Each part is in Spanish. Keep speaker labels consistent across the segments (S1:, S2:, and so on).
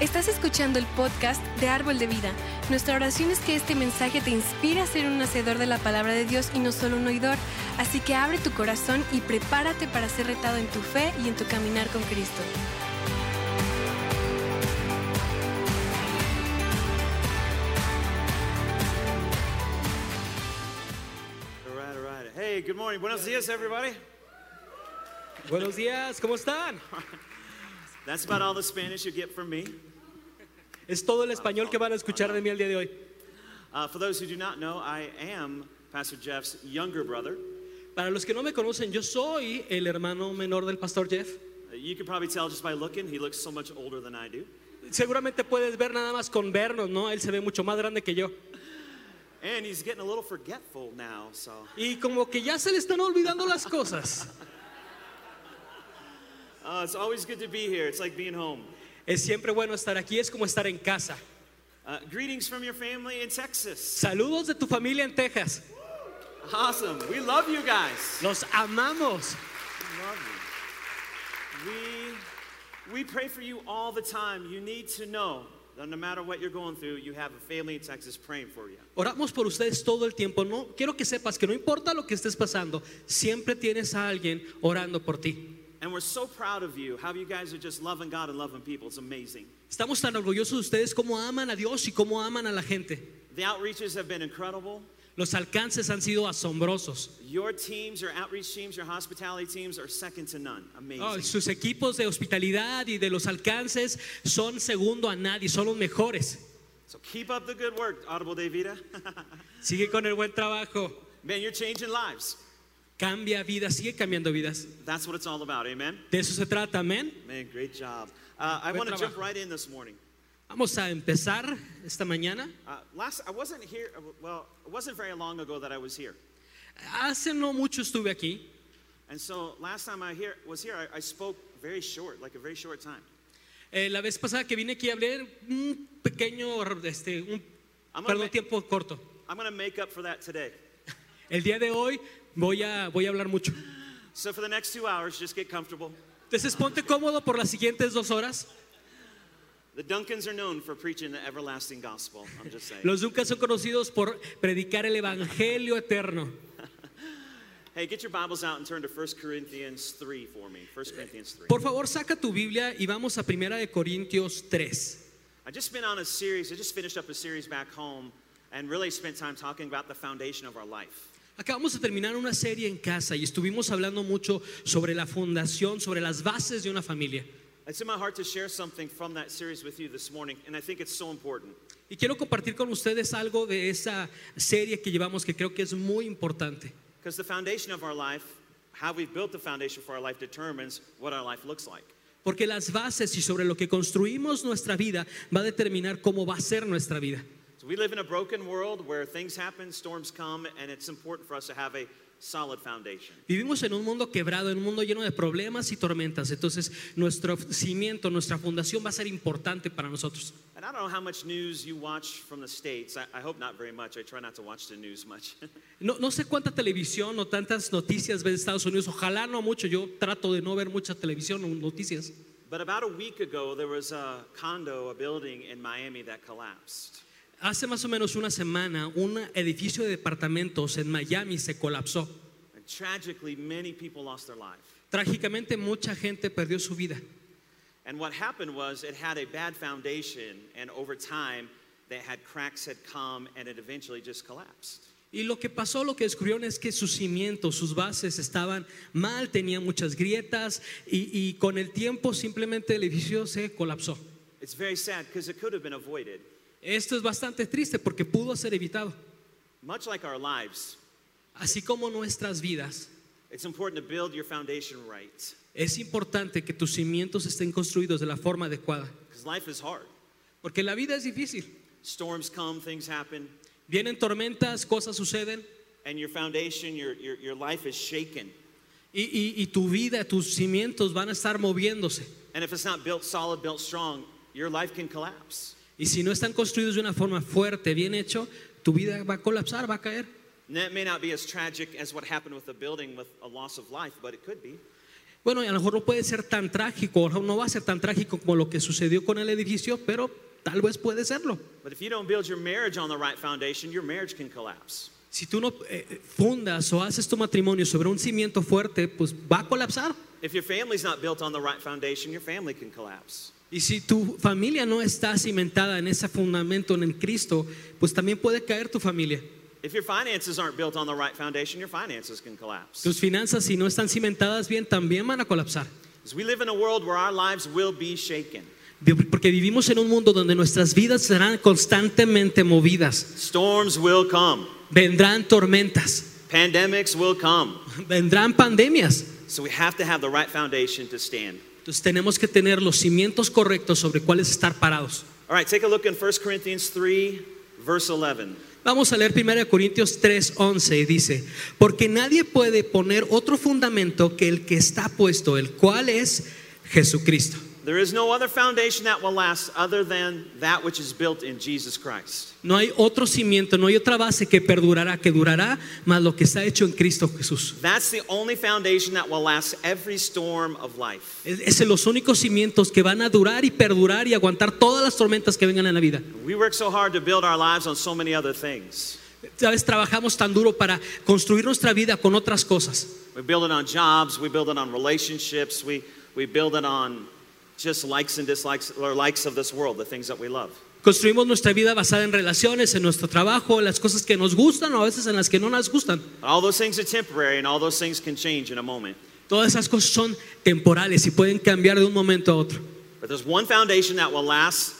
S1: Estás escuchando el podcast de Árbol de Vida. Nuestra oración es que este mensaje te inspire a ser un hacedor de la palabra de Dios y no solo un oidor. Así que abre tu corazón y prepárate para ser retado en tu fe y en tu caminar con Cristo.
S2: All right, all right. Hey, good morning. Buenos dias, everybody.
S3: Buenos días, ¿cómo están?
S2: That's about all the Spanish you get from me.
S3: Es todo el español que van a escuchar de mí el día de hoy.
S2: Uh, for those who do not know, I am Pastor Jeff's younger brother.
S3: Para los que no me conocen, yo soy el hermano menor del pastor Jeff.
S2: Uh, you can probably tell just by looking, he looks so much older than I do.
S3: Seguramente puedes ver nada más con vernos, ¿no? Él se ve mucho más grande que yo.
S2: And he's getting a little forgetful now, so.
S3: Y como que ya se le están olvidando las cosas.
S2: Uh, it's always good to be here. It's like being home.
S3: Es siempre bueno estar aquí, es como estar en casa.
S2: Uh, greetings from your family in Texas.
S3: Saludos de tu familia en Texas.
S2: Awesome. We love you guys.
S3: Los amamos.
S2: We love you. We, we pray for you all the time. You need to know that no matter what you're going through, you have a family in Texas praying for you.
S3: Oramos por ustedes todo el tiempo. No quiero que sepas que no importa lo que estés pasando, siempre tienes a alguien orando por ti.
S2: And we're so proud of you, how you guys are just loving God and loving people. It's amazing.
S3: Estamos tan orgullosos de ustedes cómo aman a Dios y cómo aman a la gente.
S2: The outreaches have been incredible.
S3: Los alcances han sido asombrosos.
S2: Your teams, your outreach teams, your hospitality teams are second to none. Oh, amazing.
S3: Oh, sus equipos de hospitalidad y de los alcances son segundo a nadie, son los mejores.
S2: So keep up the good work, Audible de Vida.
S3: Sigue con el buen trabajo.
S2: Man, you're changing lives.
S3: Cambia vidas, sigue cambiando vidas.
S2: That's what it's all about. Amen.
S3: De eso se trata, amén.
S2: Man, great job. Uh, I want to jump right in this morning.
S3: Vamos a empezar esta mañana.
S2: Uh, last, I wasn't here. Well, it wasn't very long ago that I was here.
S3: Hace no mucho estuve aquí.
S2: And so last time I here, was here, I, I spoke very short, like a very short time.
S3: Eh, la vez pasada que vine aquí hablé un pequeño, este, un perdón, tiempo corto.
S2: I'm going to make up for that today.
S3: El día de hoy voy a, voy a hablar mucho.
S2: So for the next two hours, just get comfortable.
S3: Entonces ponte cómodo por las siguientes dos horas.
S2: The Duncans are known for preaching the everlasting gospel. I'm just saying.
S3: Los Ducas son conocidos por predicar el evangelio eterno.
S2: Hey, get your Bibles out and turn to 1 Corinthians 3 for me. 1 Corinthians 3.
S3: Por favor, saca tu Biblia y vamos a Primera de Corintios 3.
S2: I just been on a series, I just finished up a series back home and really spent time talking about the foundation of our life.
S3: Acabamos de terminar una serie en casa y estuvimos hablando mucho sobre la fundación, sobre las bases de una familia.
S2: It's in my heart to share something from that series with you this morning, and I think it's so important.
S3: Y quiero compartir con ustedes algo de esa serie que llevamos que creo que es muy importante.
S2: Because the foundation of our life, how we've built the foundation for our life, determines what our life looks like.
S3: Porque las bases y sobre lo que construimos nuestra vida va a determinar cómo va a ser nuestra vida.
S2: So we live in a broken world where things happen, storms come, and it's important for us to have a solid foundation.
S3: Vivimos en un mundo quebrado, en un mundo lleno de problemas y tormentas. Entonces, nuestro cimiento, nuestra fundación va a ser importante para nosotros.
S2: And I don't know how much news you watch from the States. I, I hope not very much. I try not to watch the news much.
S3: No, no sé cuánta televisión o tantas noticias ves de Estados Unidos. Ojalá no mucho. Yo trato de no ver mucha televisión o noticias.
S2: but about a week ago, there was a condo, a building in Miami that collapsed.
S3: Hace más o menos una semana, un edificio de departamentos en Miami se colapsó.
S2: And tragically, many people lost their life.
S3: Trágicamente, mucha gente perdió su vida.
S2: And what happened was it had a bad foundation, and over time, they had cracks had come, and it eventually just collapsed.
S3: Y lo que pasó, lo que descubrieron es que sus cimientos, sus bases estaban mal, tenían muchas grietas y, y con el tiempo simplemente el edificio se colapsó.
S2: It's very sad because it could have been avoided.
S3: Esto es bastante triste porque pudo ser evitado.
S2: Much like our lives,
S3: Así como nuestras vidas,
S2: it's important to build your foundation right
S3: es importante que tus cimientos estén construidos de la forma adecuada.
S2: because life is hard.
S3: Porque la vida es difícil.
S2: Storms come, things happen,
S3: Vienen tormentas, cosas suceden
S2: and your foundation, your, your, your life is shaken.
S3: y, y- y tu vida, tus cimientos van a estar moviéndose.
S2: And if it's not built solid, built strong, your life can collapse.
S3: Y si no están construidos de una forma fuerte, bien hecho, tu vida va a colapsar, va a caer. Bueno, y a lo mejor no puede ser tan trágico, no va a ser tan trágico como lo que sucedió con el edificio, pero tal vez puede serlo.
S2: But if you don't build your marriage on the right foundation, your marriage can collapse.
S3: Si tú no eh, fundas o haces tu matrimonio sobre un cimiento fuerte, pues va a colapsar.
S2: If your family's not built on the right foundation, your family can collapse.
S3: Y si tu familia no está cimentada en ese fundamento en Cristo, pues también puede caer tu familia.
S2: If your finances aren't built on the right foundation, your finances can collapse.
S3: Tus finanzas, si no están cimentadas bien, también van a colapsar.
S2: We live in a world where our lives will be shaken.
S3: Porque vivimos en un mundo donde nuestras vidas serán constantemente movidas.
S2: Storms will come.
S3: Vendrán tormentas,
S2: Pandemics will come.
S3: vendrán pandemias.
S2: So we have to have the right foundation to stand.
S3: Entonces tenemos que tener los cimientos correctos sobre cuáles estar parados.
S2: All right, take a look in 1 Corinthians 3, verse 11.
S3: Vamos a leer 1 Corintios 3:11 y dice, porque nadie puede poner otro fundamento que el que está puesto, el cual es Jesucristo.
S2: There is no other foundation that will last other than that which is built in Jesus Christ.
S3: No hay otro cimiento, no hay otra base que perdurará, que durará, más lo que está hecho en Cristo Jesús.
S2: That's the only foundation that will last every storm of life.
S3: Es es los únicos cimientos que van a durar y perdurar y aguantar todas las tormentas que vengan en la vida.
S2: We work so hard to build our lives on so many other things.
S3: Sabes, trabajamos tan duro para construir nuestra vida con otras cosas.
S2: We build it on jobs, we build it on relationships, we, we build it on just likes and dislikes or likes of this world, the things that we love.
S3: Construimos nuestra vida basada en relaciones, en nuestro trabajo, en las cosas que nos gustan o a veces en las que no nos gustan.
S2: All those things are temporary and all those things can change in a moment.
S3: Todas esas cosas son temporales y pueden cambiar de un momento a otro.
S2: But there's one foundation that will last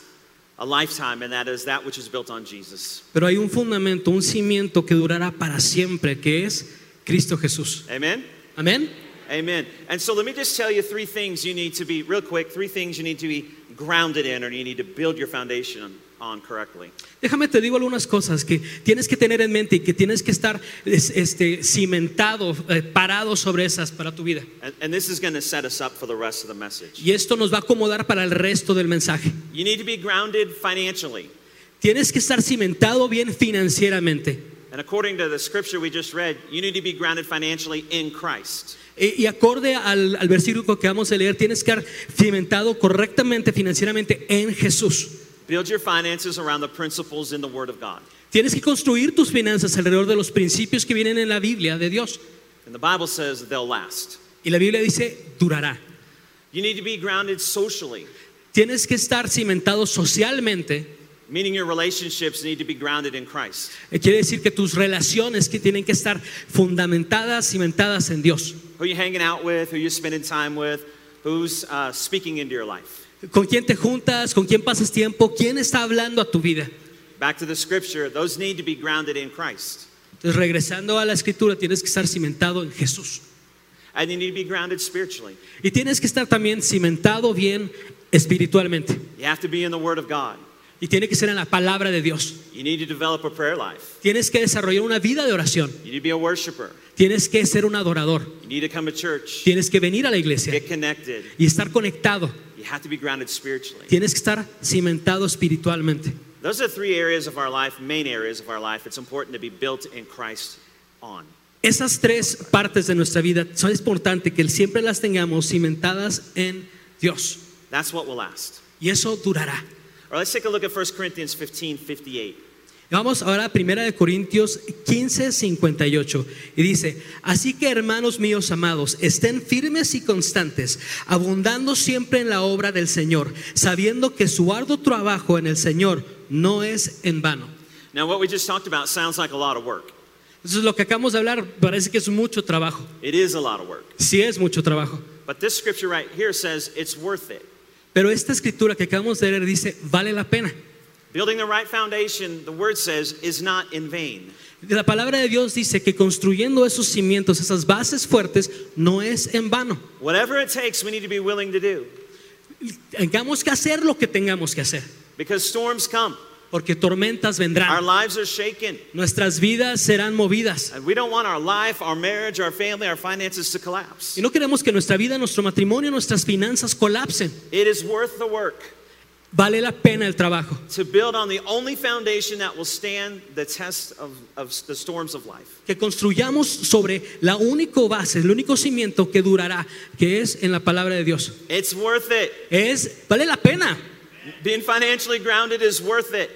S2: a lifetime, and that is that which is built on Jesus.
S3: Pero hay un fundamento, un cimiento que durará para siempre, que es Cristo Jesús.
S2: Amen?
S3: Amén.
S2: Amen. And so let me just tell you three things you need to be, real quick, three things you need to be grounded in or you need to build your foundation on correctly.
S3: Déjame te digo algunas cosas que tienes que tener en mente y que tienes que estar este, cimentado, eh, parado sobre esas para tu vida.
S2: And, and this is going to set us up for the rest of the message.
S3: Y esto nos va a acomodar para el resto del mensaje.
S2: You need to be grounded financially.
S3: Tienes que estar cimentado bien financieramente.
S2: And according to the scripture we just read, you need to be grounded financially in Christ.
S3: Y acorde al, al versículo que vamos a leer, tienes que estar cimentado correctamente financieramente en Jesús.
S2: Build your finances around the principles in the Word of God.
S3: Tienes que construir tus finanzas alrededor de los principios que vienen en la Biblia de Dios.
S2: And the Bible says they'll last.
S3: Y la Biblia dice, durará.
S2: You need to be grounded socially,
S3: Tienes que estar cimentado socialmente.
S2: Meaning your relationships need to be grounded in Christ.
S3: Eh, Quiere decir que tus relaciones que tienen que estar fundamentadas, cimentadas en Dios.
S2: Who you hanging out with, who you spending time with, who's uh, speaking into your life.
S3: ¿Con quién te juntas? ¿Con quién pasas tiempo? ¿Quién está hablando a tu vida?
S2: Back to the scripture, those need to be grounded in Christ.
S3: Entonces, regresando a la escritura, tienes que estar cimentado en Jesús.
S2: And you need to be grounded spiritually.
S3: Y tienes que estar también cimentado bien espiritualmente.
S2: You have to be in the Word of God.
S3: Y tiene que ser en la palabra de Dios.
S2: You need to develop a prayer life.
S3: Tienes que desarrollar una vida de oración.
S2: You need to be a worshiper.
S3: Tienes que ser un adorador.
S2: You need to come to church.
S3: Tienes que venir a la iglesia
S2: Get connected.
S3: y estar conectado.
S2: You have to be grounded spiritually.
S3: Tienes que estar cimentado espiritualmente.
S2: Those are three areas of our life, main areas of our life. It's important to be built in Christ on.
S3: Esas tres partes de nuestra vida son importantes que siempre las tengamos cimentadas en Dios.
S2: That's what will last.
S3: Y eso durará.
S2: Right, let's take a look at 1 Corinthians 15 58.
S3: Vamos ahora a 1 de Corintios 15, 58 y dice, así que hermanos míos amados, estén firmes y constantes, abundando siempre en la obra del Señor, sabiendo que su arduo trabajo en el Señor no es en vano.
S2: Now, what we just talked about sounds like a lot of work.
S3: Entonces lo que acabamos de hablar parece que es mucho trabajo.
S2: It is a lot of work.
S3: Sí es mucho trabajo.
S2: But this scripture right here says it's worth it.
S3: Pero esta escritura que acabamos de leer dice, vale la pena.
S2: Building the right foundation, the word says, is not in vain.
S3: La palabra de Dios dice que construyendo esos cimientos, esas bases fuertes, no es en vano.
S2: Whatever it takes, we need to be willing to do
S3: Tengamos que hacer lo que tengamos que hacer,
S2: because storms come.
S3: Porque tormentas
S2: Our
S3: vendrán.
S2: lives are shaken.
S3: Nuestras vidas serán movidas.
S2: And we don't want our life, our marriage, our family, our finances to collapse.
S3: Y no queremos que nuestra vida, nuestro matrimonio, nuestras finanzas colapsen.
S2: It is worth the work.
S3: vale la pena el trabajo.
S2: to build on the only foundation that will stand the test of, of the storms of life.
S3: Que construyamos sobre la única base, el único cimiento que durará, que es en la palabra de Dios.
S2: It's worth it.
S3: Es, vale la pena.
S2: Being financially grounded is worth it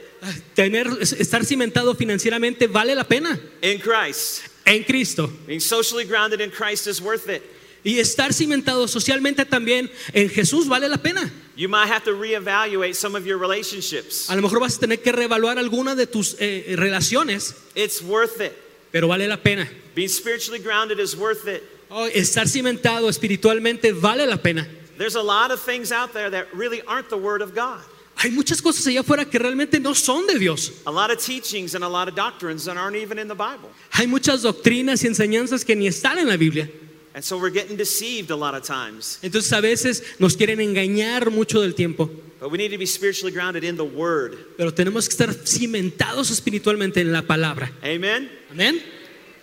S3: Tener, estar cimentado financieramente vale la pena
S2: in Christ.
S3: en Cristo.
S2: Being socially grounded in Christ is worth it.
S3: Y estar cimentado socialmente también en Jesús vale la pena.
S2: You might have to reevaluate some of your relationships.
S3: A lo mejor vas a tener que reevaluar alguna de tus eh, relaciones,
S2: It's worth it.
S3: pero vale la pena.
S2: Being spiritually grounded is worth it.
S3: Oh, estar cimentado espiritualmente vale la pena.
S2: There's a lot of things out there that really aren't the Word of God.
S3: Hay muchas cosas allá afuera que realmente no son de Dios.
S2: A lot of teachings and a lot of doctrines that aren't even in the Bible.
S3: Hay muchas doctrinas y enseñanzas que ni están en la Biblia.
S2: And so we're getting deceived a lot of times.
S3: Entonces a veces nos quieren engañar mucho del tiempo,
S2: But we need to be spiritually grounded in the Word.
S3: pero tenemos que estar cimentados espiritualmente en la palabra.
S2: Amen?
S3: Amén.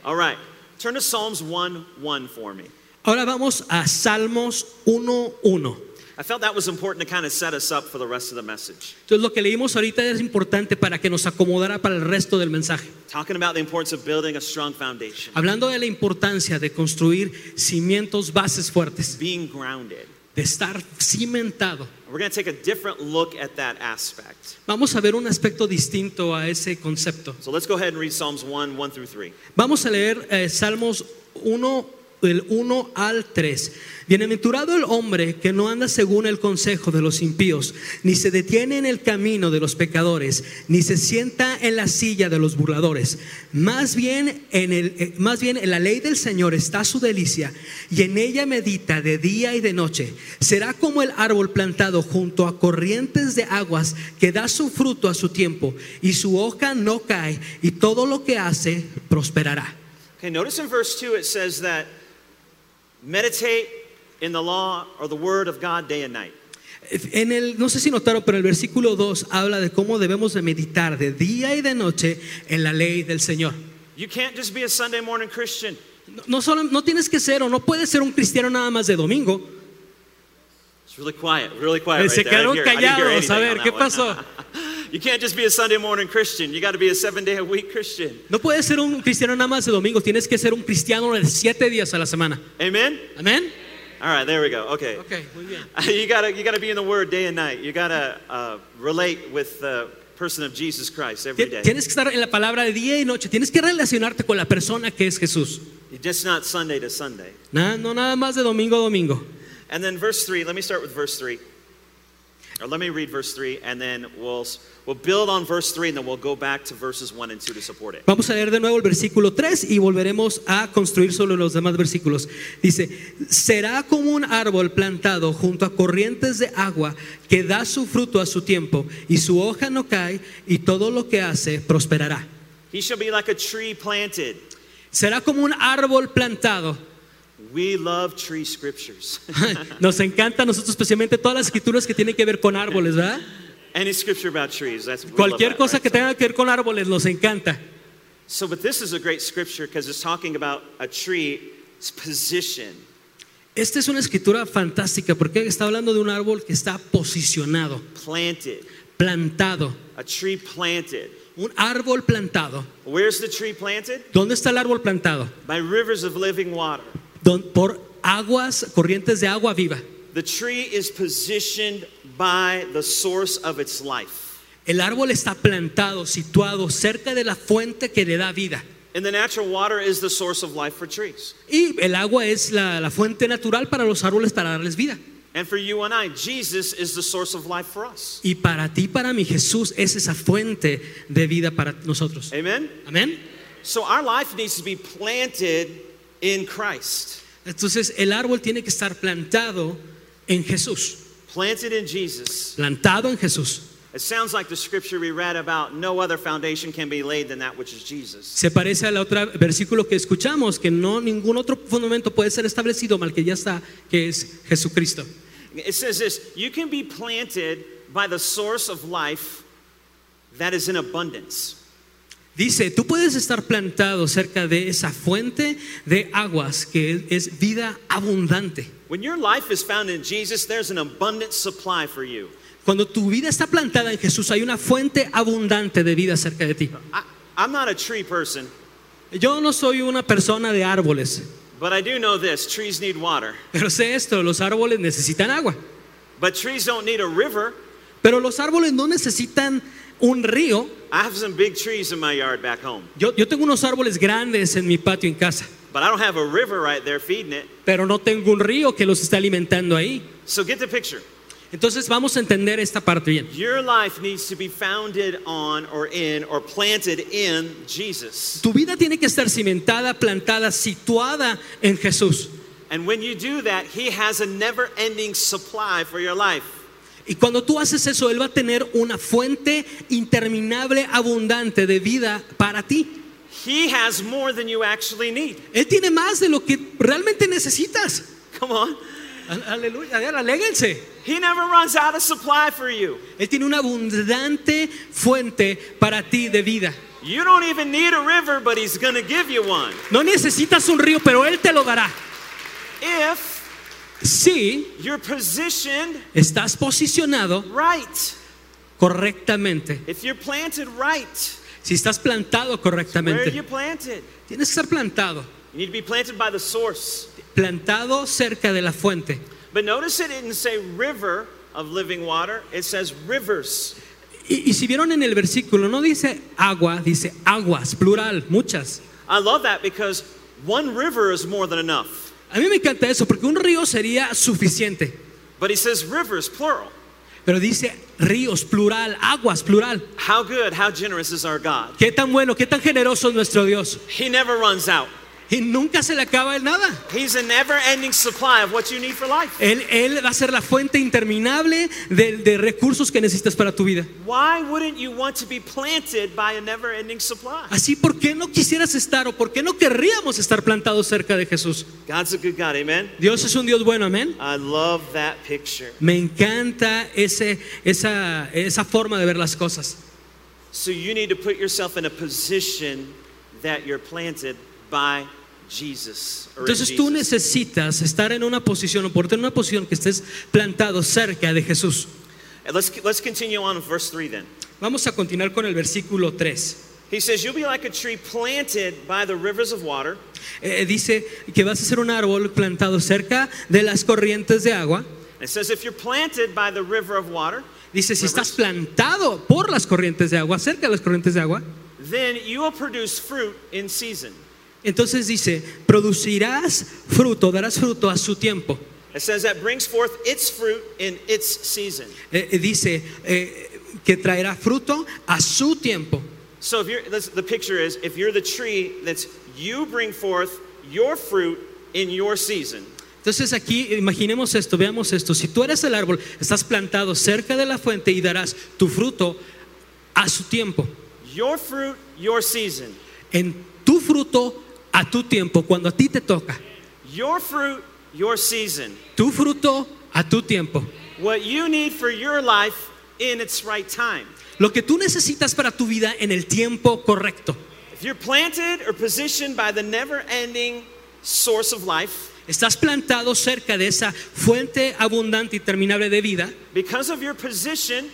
S2: All right. Turn to Psalms 1 1 for me.
S3: Ahora vamos a Salmos 1.1.
S2: I felt that was important to kind of set us up for the rest of the message.
S3: Entonces lo que leímos ahorita es importante para que nos acomodara para el resto del mensaje.
S2: Talking about the importance of building a strong foundation,
S3: Hablando de la importancia de construir cimientos, bases fuertes,
S2: being grounded.
S3: de estar cimentado.
S2: We're going to take a different look at that aspect.
S3: Vamos a ver un aspecto distinto a ese concepto.
S2: So let's go ahead and read Psalms 1 1 through 3.
S3: Vamos a leer eh, Salmos 1, del 1 al 3. Bienaventurado el hombre que no anda según el consejo de los impíos, ni se detiene en el camino de los pecadores, ni se sienta en la silla de los burladores. Más bien en, el, eh, más bien en la ley del Señor está su delicia, y en ella medita de día y de noche. Será como el árbol plantado junto a corrientes de aguas que da su fruto a su tiempo, y su hoja no cae, y todo lo que hace prosperará.
S2: Okay, notice in verse 2 it says that meditate in the law or the word of God day and night.
S3: En el, no sé si notaron, pero el versículo 2 habla de cómo debemos de meditar de día y de noche en la ley del Señor.
S2: You can't just be a Sunday morning Christian.
S3: No, no solo, no tienes que ser o no puedes ser un cristiano nada más de domingo.
S2: It's really quiet, really quiet.
S3: Eh,
S2: right
S3: se quedaron callados. A ver, ¿qué pasó?
S2: You can't just be a Sunday morning Christian. You got to be a seven day a week Christian.
S3: No puedes ser un cristiano nada más de domingo, tienes que ser un cristiano de siete días a la semana.
S2: Amen?
S3: Amén.
S2: All right, there we go. Okay.
S3: Ok, muy bien.
S2: You gotta, you gotta be in the Word day and night. You gotta uh, relate with the person of Jesus Christ every day.
S3: Tienes que estar en la palabra de día y noche, tienes que relacionarte con la persona que es Jesús.
S2: Just not Sunday to Sunday.
S3: Nada, no nada más de domingo a domingo.
S2: And then verse 3, let me start with verse 3. Or let me read verse 3, and then we'll, we'll build on verse 3, and then we'll go back to verses 1 and 2 to support it.
S3: Vamos a leer de nuevo el versículo 3 y volveremos a construir sobre los demás versículos. Dice, será como un árbol plantado junto a corrientes de agua que da su fruto a su tiempo y su hoja no cae y todo lo que hace prosperará.
S2: He shall be like a tree planted.
S3: Será como un árbol plantado.
S2: We love tree scriptures.
S3: Nos encanta a nosotros especialmente todas las escrituras que tienen que ver con árboles, ¿verdad?
S2: Any scripture about trees. That's we love
S3: Cualquier
S2: that,
S3: cosa
S2: right?
S3: que tenga que ver con árboles nos encanta.
S2: So, but this is a great scripture because it's talking about a tree's position.
S3: Esta es una escritura fantástica porque está hablando de un árbol que está posicionado,
S2: Planted.
S3: plantado.
S2: A tree planted.
S3: Un árbol plantado.
S2: Where's the tree planted?
S3: ¿Dónde está el árbol plantado?
S2: By rivers of living water.
S3: Don- por aguas, corrientes de agua viva.
S2: The tree is positioned by the source of its life.
S3: El árbol está plantado, situado cerca de la fuente que le da vida.
S2: And the natural water is the source of life for trees.
S3: Y el agua es la, la fuente natural para los árboles para darles vida.
S2: And for you and I, Jesus is the source of life for us.
S3: Y para ti, para mí, Jesús es esa fuente de vida para nosotros.
S2: Amen?
S3: Amén.
S2: So our life needs to be planted in Christ,
S3: Entonces el árbol tiene que estar plantado en Jesús.
S2: planted in Jesus.
S3: Plantado en Jesús.
S2: It sounds like the scripture we read about no other foundation can be laid than that which is Jesus.
S3: Se parece al otro versículo que escuchamos, que no ningún otro fundamento puede ser establecido mal que ya está, que es Jesucristo.
S2: It says this you can be planted by the source of life that is in abundance.
S3: Dice, tú puedes estar plantado cerca de esa fuente de aguas que es vida abundante.
S2: When your life is found in Jesus, there's an abundant supply for you.
S3: Cuando tu vida está plantada en Jesús, hay una fuente abundante de vida cerca de ti.
S2: I, I'm not a tree person,
S3: Yo no soy una persona de árboles,
S2: but I do know this trees need water.
S3: pero sé esto, los árboles necesitan agua.
S2: But trees don't need a river.
S3: Pero los árboles no necesitan un río.
S2: I have some big trees in my yard back home,
S3: Yo, yo tengo unos árboles grandes en mi patio en casa,
S2: but I don't have a river right there feeding it.
S3: pero no tengo un río que los está alimentando ahí.
S2: So get the picture.
S3: Entonces vamos a entender esta parte bien.
S2: Your life needs to be founded on or in or planted in Jesus.
S3: Tu vida tiene que estar cimentada, plantada, situada en Jesús.
S2: And when you do that, He has a never ending supply for your life.
S3: Y cuando tú haces eso, Él va a tener una fuente interminable, abundante de vida para ti.
S2: He has more than you actually need.
S3: Él tiene más de lo que realmente necesitas.
S2: Come on.
S3: Al- Aleluya, aléguense.
S2: He never runs out of supply for you.
S3: Él tiene una abundante fuente para ti de vida.
S2: You don't even need a river, but He's going to give you one.
S3: No necesitas un río, pero Él te lo dará.
S2: If
S3: Si
S2: you're positioned
S3: estás posicionado
S2: right,
S3: correctamente,
S2: if you're planted right,
S3: si estás plantado
S2: where
S3: correctamente,
S2: planted?
S3: tienes que estar plantado,
S2: You need to be planted by the source.
S3: plantado cerca de la fuente.
S2: But notice it didn't say river of living water, it says rivers.
S3: Y, y si vieron en el versículo, no dice agua, dice aguas, plural, muchas.
S2: I love that because one river is more than enough.
S3: A mí me encanta eso, porque un río sería suficiente.
S2: But he says rivers, plural.
S3: Pero dice ríos, plural, aguas, plural.
S2: How good, how generous is our God?
S3: Qué tan bueno, qué tan generoso es nuestro Dios.
S2: He never runs out.
S3: Y nunca se le acaba el nada.
S2: He's a never ending supply of what you need for life.
S3: Él, él va a ser la fuente interminable de, de recursos que necesitas para tu vida.
S2: Why wouldn't you want to be planted by a never ending supply?
S3: Así, ¿por qué no quisieras estar o por qué no querríamos estar plantados cerca de Jesús?
S2: God's a good God, amen?
S3: Dios es un Dios bueno, amén.
S2: I love that picture.
S3: Me encanta ese, esa, esa forma de ver las cosas.
S2: So you need to put yourself in a position that you're planted by
S3: Entonces tú necesitas estar en una posición o por tener una posición que estés plantado cerca de Jesús.
S2: Let's, let's continue on verse 3 then.
S3: Vamos a continuar con el versículo 3.
S2: He says, You'll be like a tree planted by the rivers of water.
S3: Eh, dice que vas a ser un árbol plantado cerca de las corrientes de agua.
S2: It says, If you're planted by the river of water,
S3: Dice, si estás plantado por las corrientes de agua, cerca de las corrientes de agua,
S2: then you will produce fruit in season.
S3: Entonces dice, producirás fruto, darás fruto a su tiempo.
S2: It says that brings forth its fruit in its season.
S3: Eh, eh, dice eh, que traerá fruto a su tiempo.
S2: So if you're the picture is if you're the tree that's you bring forth your fruit in your season.
S3: Entonces aquí imaginemos esto, veamos esto. Si tú eres el árbol, estás plantado cerca de la fuente y darás tu fruto a su tiempo.
S2: Your fruit, your season.
S3: En tu fruto a tu tiempo, cuando a ti te toca.
S2: Your fruit, your season.
S3: Tu fruto a tu tiempo.
S2: What you need for your life in its right time.
S3: Lo que tú necesitas para tu vida en el tiempo correcto.
S2: If you're planted or positioned by the never ending source of life,
S3: Estás plantado cerca de esa fuente abundante y terminable de vida
S2: because of your position,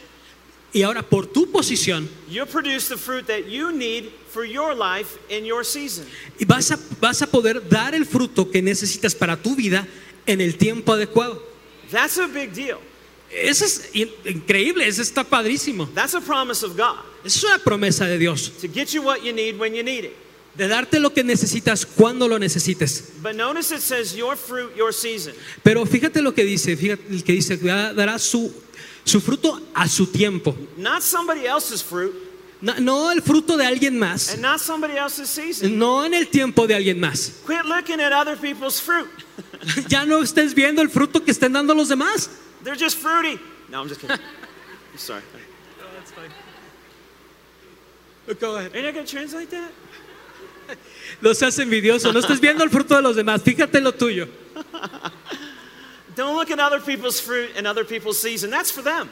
S3: y ahora por tu posición
S2: you'll produce the fruit that you need for your life in your season.
S3: y vas a, vas a poder dar el fruto que necesitas para tu vida en el tiempo adecuado.
S2: That's a big deal.
S3: Eso es in- increíble, eso está padrísimo.
S2: That's a promise of God
S3: es una promesa de Dios,
S2: to get you what you need when you need it.
S3: de darte lo que necesitas cuando lo necesites.
S2: But notice it says your fruit, your season.
S3: Pero fíjate lo que dice, fíjate que dice dará su, su fruto a su tiempo.
S2: Not somebody else's fruit
S3: No, no el fruto de alguien más,
S2: and not somebody else's season.
S3: no en el tiempo de alguien más.
S2: Quit looking at other people's fruit.
S3: Ya no estés viendo el fruto que estén dando los demás.
S2: They're just fruity. No, I'm just kidding. I'm sorry. Are you not going to translate that?
S3: No seas envidioso, no estés viendo el fruto de los demás, fíjate lo tuyo.
S2: Don't look at other people's fruit and other people's season. That's for them.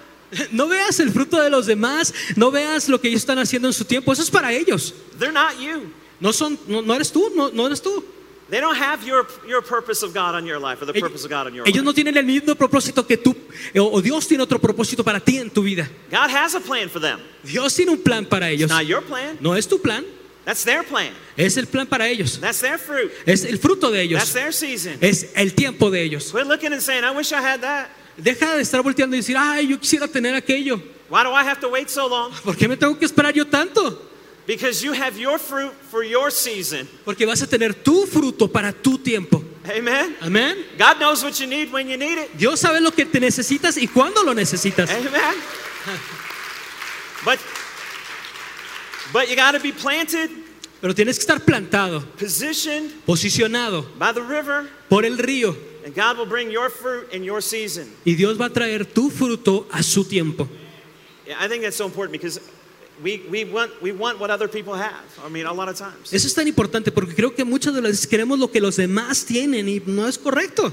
S3: No veas el fruto de los demás, no veas lo que ellos están haciendo en su tiempo, eso es para ellos.
S2: They're not you.
S3: No son, no, no eres tú, no, no eres tú.
S2: They don't have your, your purpose of God on your life or the purpose of God on your
S3: Ellos
S2: life.
S3: no tienen el mismo propósito que tú, o Dios tiene otro propósito para ti en tu vida.
S2: God has a plan for them.
S3: Dios tiene un plan para ellos.
S2: Not your plan.
S3: No es tu plan,
S2: That's their plan.
S3: es el plan para ellos.
S2: That's their fruit.
S3: Es el fruto de
S2: That's
S3: ellos.
S2: their season.
S3: Es el tiempo de ellos.
S2: Quit looking and saying, I wish I had that.
S3: Deja de estar volteando y decir, ay, yo quisiera tener aquello.
S2: Why do I have to wait so long?
S3: ¿Por qué me tengo que esperar yo tanto?
S2: Because you have your fruit for your season.
S3: Porque vas a tener tu fruto para tu tiempo.
S2: Amen.
S3: Amén.
S2: God knows what you need when you need it.
S3: Dios sabe lo que te necesitas y cuándo lo necesitas.
S2: Amen. But but you got to be planted,
S3: Pero tienes que estar plantado,
S2: positioned
S3: posicionado
S2: by the river,
S3: por el río.
S2: And God will bring your fruit in your season.
S3: Y Dios va a traer tu fruto a su tiempo.
S2: Yeah, I think that's so important because we, we want we want what other people have. I mean, a lot of times.
S3: Eso es tan importante porque creo que muchas de las veces queremos lo que los demás tienen y no es correcto.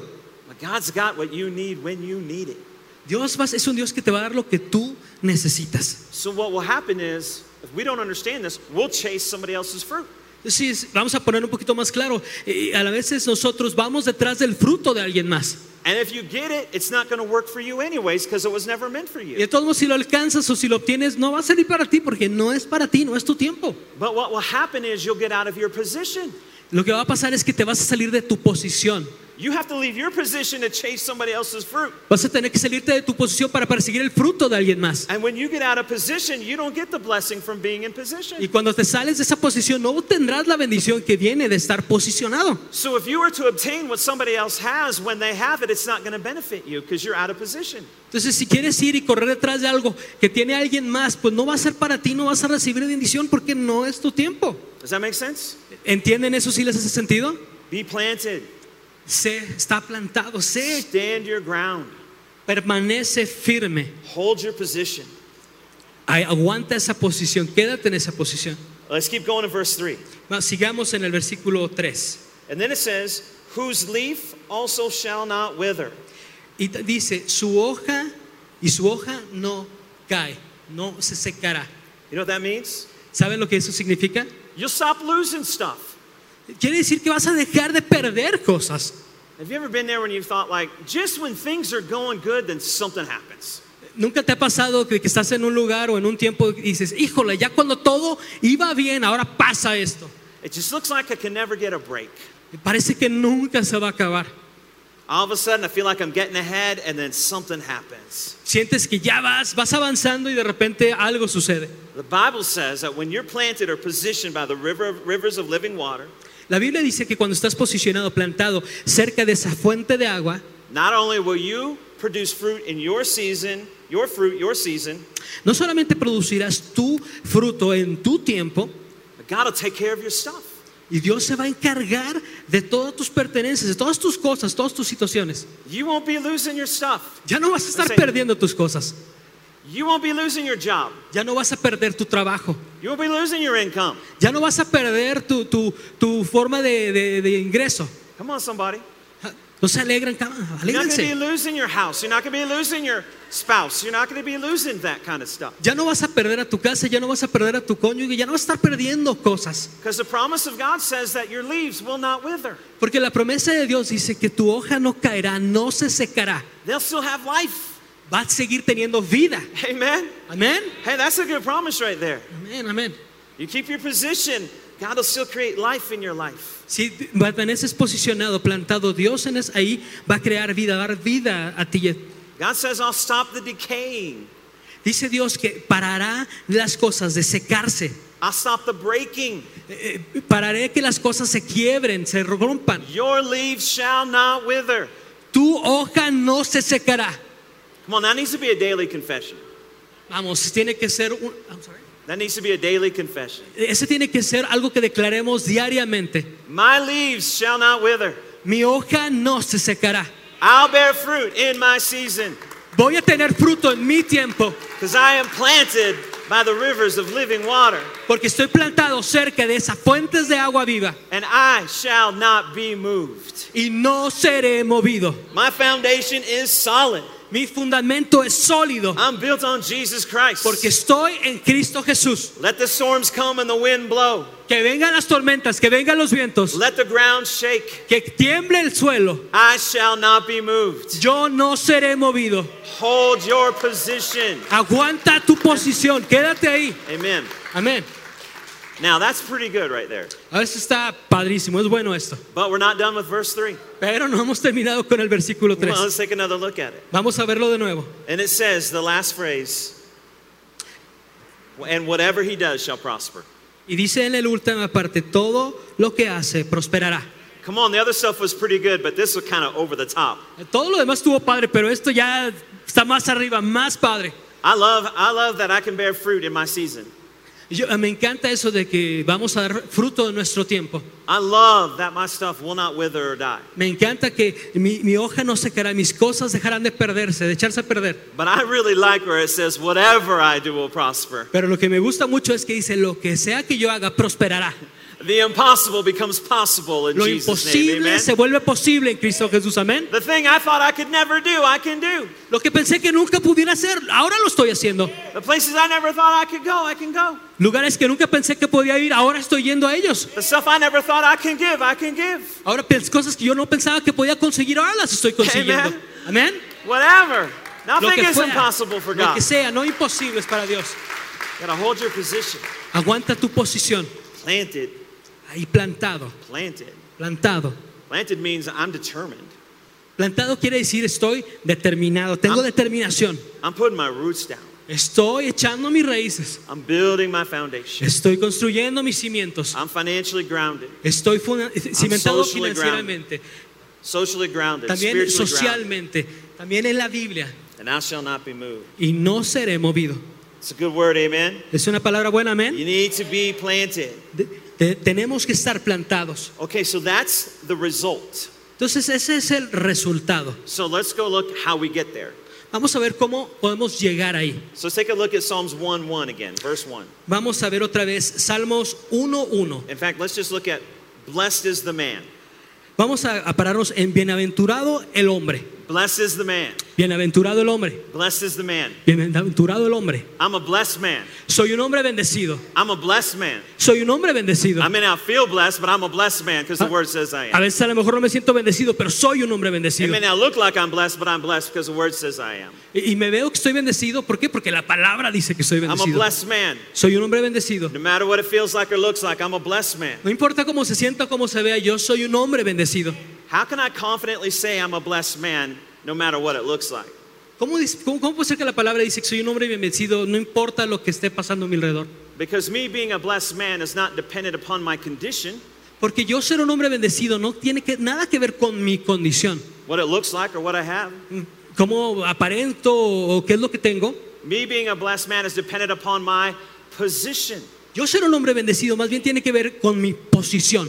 S2: But God's got what you need when you need it.
S3: Dios va- es un Dios que te va a dar lo que tú necesitas.
S2: So what will happen is, if we don't understand this, we'll chase somebody else's fruit.
S3: Sí, vamos a poner un poquito más claro. eh, a la veces nosotros vamos detrás del fruto de alguien más.
S2: And if you get it, it's not going to work for you anyways because it was never meant for
S3: Y
S2: you.
S3: todos modos, si lo alcanzas o si lo obtienes, no va a salir para ti porque no es para ti, no es tu tiempo.
S2: But what will happen is you'll get out of your position.
S3: Lo que va a pasar es que te vas a salir de tu posición.
S2: You have to leave your position to chase somebody else's fruit.
S3: Vas a tener que salirte de tu posición para perseguir el fruto de alguien más.
S2: And when you get out of position, you don't get the blessing from being in position.
S3: Y cuando te sales de esa posición, no tendrás la bendición que viene de estar posicionado.
S2: So if you were to obtain what somebody else has when they have it, it's not going to benefit you because you're out of position.
S3: Entonces, si quieres ir y correr detrás de algo que tiene alguien más, pues no va a ser para ti, no vas a recibir bendición porque no es tu tiempo.
S2: Does that make sense?
S3: ¿Entienden eso si les hace sentido?
S2: Be planted.
S3: Sé, está plantado, sé,
S2: Stand your ground.
S3: permanece firme.
S2: Hold your position.
S3: Ay, aguanta esa posición, quédate en esa posición.
S2: Let's keep going in verse 3.
S3: Va, sigamos en el versículo 3.
S2: And then it says, Whose leaf also shall not wither.
S3: Y dice, su hoja y su hoja no cae, no se secará.
S2: You know what that means?
S3: ¿Saben lo que eso significa?
S2: You'll stop losing stuff.
S3: Quiere decir que vas a dejar de perder cosas.
S2: Have you ever been there when you thought, like, just when things are going good, then something happens?
S3: ¿Nunca te ha pasado que, que estás en un lugar o en un tiempo y dices, híjole, ya cuando todo iba bien, ahora pasa esto?
S2: It just looks like I can never get a break.
S3: Parece que nunca se va a acabar.
S2: All of a sudden, I feel like I'm getting ahead, and then something happens.
S3: Sientes que ya vas, vas avanzando y de repente algo sucede.
S2: The Bible says that when you're planted or positioned by the river, rivers of living water,
S3: La Biblia dice que cuando estás posicionado, plantado cerca de esa fuente de agua,
S2: not only will you produce fruit in your season, your fruit, your season,
S3: no solamente producirás tu fruto en tu tiempo,
S2: but God will take care of your stuff.
S3: Y Dios se va a encargar de todas tus pertenencias, de todas tus cosas, todas tus situaciones.
S2: You won't be losing your stuff.
S3: Ya no vas a estar perdiendo tus cosas,
S2: You won't be losing your job.
S3: ya no vas a perder tu trabajo,
S2: You won't be losing your income.
S3: ya no vas a perder tu, tu- tu forma de, de- de ingreso.
S2: Come on, somebody.
S3: No se alegran, cama,
S2: You're not going to be
S3: alégrense.
S2: losing your house. You're not going to be losing your spouse. You're not going to be losing that kind of stuff.
S3: Ya no vas a perder a tu casa, ya no vas a perder a tu cónyuge, ya no vas a estar perdiendo cosas.
S2: Because the promise of God says that your leaves will not wither.
S3: Porque la promesa de Dios dice que tu hoja no caerá, no se secará,
S2: They'll still have life.
S3: va a seguir teniendo vida.
S2: Amen.
S3: Amén.
S2: Hey, that's a good promise right there.
S3: Amén, amén.
S2: You keep your position, God will still create life in your life.
S3: Si permaneces posicionado, plantado, Dios en es, ahí va a crear vida, va a dar vida a ti.
S2: God says, I'll stop the decaying.
S3: Dice Dios que parará las cosas de secarse.
S2: I'll stop the breaking.
S3: Eh, eh, pararé que las cosas se quiebren, se rompan.
S2: Your leaves shall not wither.
S3: Tu hoja no se secará.
S2: Come on, that needs to be a daily confession.
S3: Vamos, tiene que ser un, I'm sorry.
S2: That needs to be a daily confession.
S3: ese tiene que ser algo que declaremos diariamente.
S2: My leaves shall not wither.
S3: Mi hoja no se secará.
S2: I'll bear fruit in my season
S3: Voy a tener fruto en mi tiempo
S2: because I am planted by the rivers of living water
S3: porque estoy plantado cerca de esas fuentes de agua viva
S2: and I shall not be moved.
S3: y no seré movido.
S2: My foundation is solid.
S3: Mi fundamento es sólido
S2: I'm built on Jesus Christ.
S3: porque estoy en Cristo Jesús.
S2: Let the storms come and the wind blow.
S3: Que vengan las tormentas, que vengan los vientos,
S2: Let the ground shake.
S3: que tiemble el suelo.
S2: I shall not be moved.
S3: Yo no seré movido.
S2: Hold your position.
S3: Aguanta tu posición, quédate ahí.
S2: Amen.
S3: Amén.
S2: Now that's pretty good right there.
S3: Veces está padrísimo, es bueno esto.
S2: But we're not done with verse 3.
S3: Pero no hemos terminado con el versículo
S2: Well,
S3: 3.
S2: let's take another look at it.
S3: Vamos a verlo de nuevo.
S2: And it says, the last phrase, and whatever he does shall prosper.
S3: Y dice en la última parte, todo lo que hace prosperará.
S2: Come on, the other stuff was pretty good, but this was kind of over the top.
S3: Todo lo demás estuvo padre, pero esto ya está más arriba, más padre.
S2: I love, I love that I can bear fruit in my season.
S3: Yo- me encanta eso de que vamos a dar fruto de nuestro tiempo.
S2: I love that my stuff will not wither or die.
S3: Me encanta que mi, mi hoja no secará, mis cosas dejarán de perderse, de echarse a perder.
S2: But I really like where it says, whatever I do will prosper.
S3: Pero lo que me gusta mucho es que dice, lo que sea que yo haga, prosperará.
S2: The impossible becomes possible in
S3: Lo
S2: Jesus' name.
S3: imposible se vuelve posible en Cristo Jesús, amén.
S2: The thing I thought I could never do, I can do.
S3: Lo que pensé que nunca pudiera hacer, ahora lo estoy haciendo.
S2: The places I never thought I could go, I can go.
S3: Lugares que nunca pensé que podía ir, ahora estoy yendo a ellos.
S2: The stuff I never thought I can give, I can give.
S3: Ahora cosas que yo no pensaba que podía conseguir, ahora las estoy consiguiendo.
S2: Amen.
S3: Amén.
S2: Whatever.
S3: Lo
S2: Nothing
S3: que
S2: is
S3: fuera,
S2: impossible for God.
S3: lo que sea, no imposible es para Dios.
S2: Gotta hold your position.
S3: Aguanta tu posición.
S2: Planted,
S3: Ahí plantado,
S2: planted.
S3: plantado.
S2: Planted means I'm determined.
S3: Plantado quiere decir estoy determinado, tengo
S2: Ah.
S3: determinación.
S2: I'm putting my roots down.
S3: Estoy echando mis raíces.
S2: I'm building my foundation.
S3: Estoy construyendo mis cimientos.
S2: I'm financially grounded,
S3: Estoy cimentado
S2: socially
S3: financieramente,
S2: socially grounded,
S3: también
S2: spiritually grounded,
S3: socialmente, también en la Biblia.
S2: and I shall not be moved.
S3: Y no seré movido.
S2: It's a good word, amen.
S3: Es una palabra buena, amén.
S2: You need to be planted.
S3: De- te- tenemos que estar plantados.
S2: Okay, so that's the result.
S3: Entonces ese es el resultado.
S2: So let's go look how we get there.
S3: Vamos a ver cómo podemos llegar ahí.
S2: So let's take a look at Psalms 1 1 again, verse 1.
S3: Vamos a ver otra vez Salmos 1.1.
S2: In fact, let's just look at blessed is the man.
S3: Vamos a, a pararnos en bienaventurado el hombre.
S2: Blessed is the man.
S3: Bienaventurado el hombre.
S2: Blessed is the man.
S3: Bienaventurado el hombre.
S2: I'm a blessed man.
S3: Soy un hombre bendecido.
S2: I'm a blessed man.
S3: Soy un hombre bendecido.
S2: I may not feel blessed, but I'm a blessed man because the word says I
S3: A
S2: am.
S3: veces a lo mejor no me siento bendecido, pero soy un hombre
S2: It
S3: bendecido.
S2: may not look like I'm blessed, but I'm blessed because the word says I am.
S3: Y, y me veo que estoy bendecido. ¿Por qué? Porque la palabra dice que soy
S2: I'm a
S3: bendecido.
S2: blessed man.
S3: Soy un hombre bendecido.
S2: No matter what it feels like or looks like, I'm a blessed man.
S3: No importa cómo se sienta o cómo se vea, yo soy un hombre bendecido.
S2: How can I confidently say I'm a blessed man no matter what it looks like?
S3: ¿Cómo, cómo- cómo puede ser que la palabra dice que soy un hombre bendecido? No importa lo que esté pasando a mi alrededor.
S2: Because me being a blessed man is not dependent upon my condition,
S3: Porque yo ser un hombre bendecido no tiene que, nada que ver con mi condición.
S2: what it looks like or what I have.
S3: Cómo aparento o qué es lo que tengo.
S2: Me being a blessed man is dependent upon my position.
S3: Yo ser un hombre bendecido más bien tiene que ver con mi posición.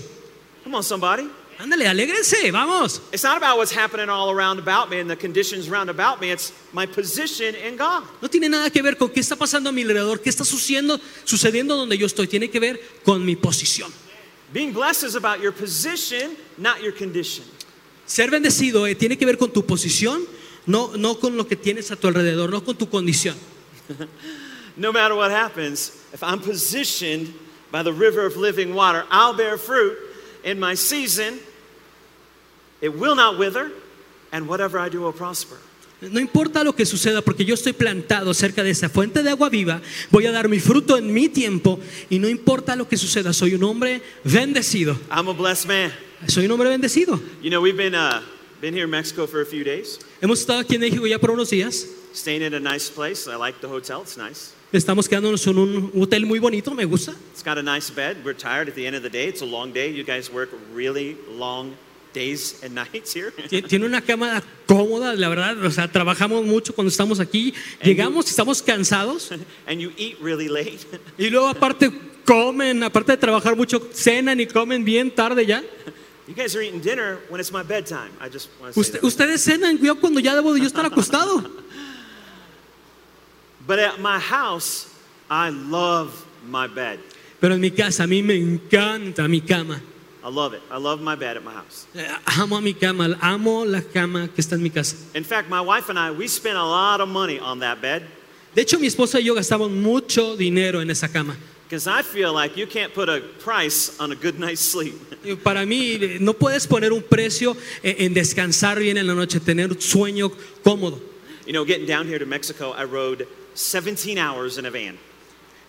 S2: Come on, somebody.
S3: Ándale, alégrense, vamos.
S2: It's not about what's happening all around about me and the conditions round about me. It's my position in God.
S3: No tiene nada que ver con qué está pasando a mi alrededor, qué está sucediendo, sucediendo donde yo estoy. Tiene que ver con mi posición.
S2: Being blessed is about your position, not your condition.
S3: Ser bendecido eh, tiene que ver con tu posición, no, no con lo que tienes a tu alrededor, no con tu condición.
S2: No matter what happens, if I'm positioned by the river of living water, I'll bear fruit in my season. It will not wither, and whatever I do will prosper.
S3: No importa lo que suceda, porque yo estoy plantado cerca de esa fuente de agua viva, voy a dar mi fruto en mi tiempo y no importa lo que suceda, soy un hombre bendecido.
S2: I'm a blessed man.
S3: Soy un hombre bendecido.
S2: You know, we've been, uh, been here in Mexico for a few days,
S3: Hemos estado aquí en México ya por unos días.
S2: staying in a nice place. I like the hotel, it's nice.
S3: Estamos quedándonos en un hotel muy bonito, me gusta.
S2: It's got a nice bed. We're tired at the end of the day. It's a long day. You guys work really long days and nights here.
S3: Tie- Tiene una cama cómoda, la verdad. O sea, trabajamos mucho cuando estamos aquí. Llegamos, estamos cansados.
S2: and you eat really late.
S3: Y luego aparte comen, aparte de trabajar mucho, cenan y comen bien tarde ya.
S2: you guys are eating dinner when it's my bedtime. I just want to say
S3: Usted-
S2: that.
S3: ustedes cenan yo cuando ya debo de yo estar acostado.
S2: But at my house, I love my bed.
S3: Pero en mi casa a mí me encanta mi cama.
S2: I love it. I love my bed at my house.
S3: Eh, Amo a mi cama, amo la cama que está en mi casa.
S2: In fact, my wife and I, we spent a lot of money on that bed
S3: De hecho, mi esposa y yo gastamos mucho dinero en esa cama.
S2: because I feel like you can't put a price on a good night's sleep.
S3: Y Para mí, eh, no puedes poner un precio eh, en descansar bien en la noche, tener un sueño cómodo.
S2: You know, getting down here to Mexico, I rode 17 hours in a van.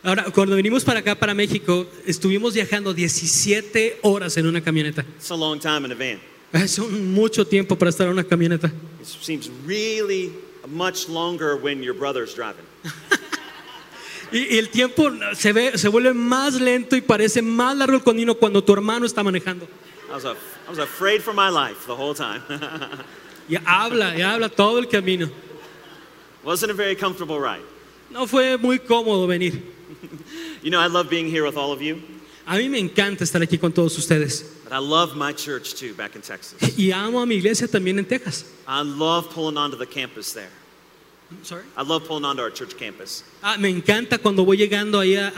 S3: Ahora, cuando venimos para acá, para México, estuvimos viajando 17 horas en una camioneta.
S2: It's a long time in a van.
S3: Es un mucho tiempo para estar en una camioneta.
S2: It seems really much longer when your brother's driving.
S3: Y, y el tiempo se, ve, se vuelve más lento y parece más largo el camino cuando tu hermano está manejando.
S2: I was, af- I was afraid for my life the whole time.
S3: Y habla, y habla todo el camino.
S2: Wasn't a very comfortable ride.
S3: No fue muy cómodo venir.
S2: You know, I love being here with all of you,
S3: A mí me encanta estar aquí con todos ustedes.
S2: but I love my church too back in Texas.
S3: Y amo a mi iglesia también en Texas.
S2: I love pulling onto the campus there.
S3: Sorry.
S2: I love pulling onto our church campus.
S3: Ah, me encanta cuando voy llegando ahí a,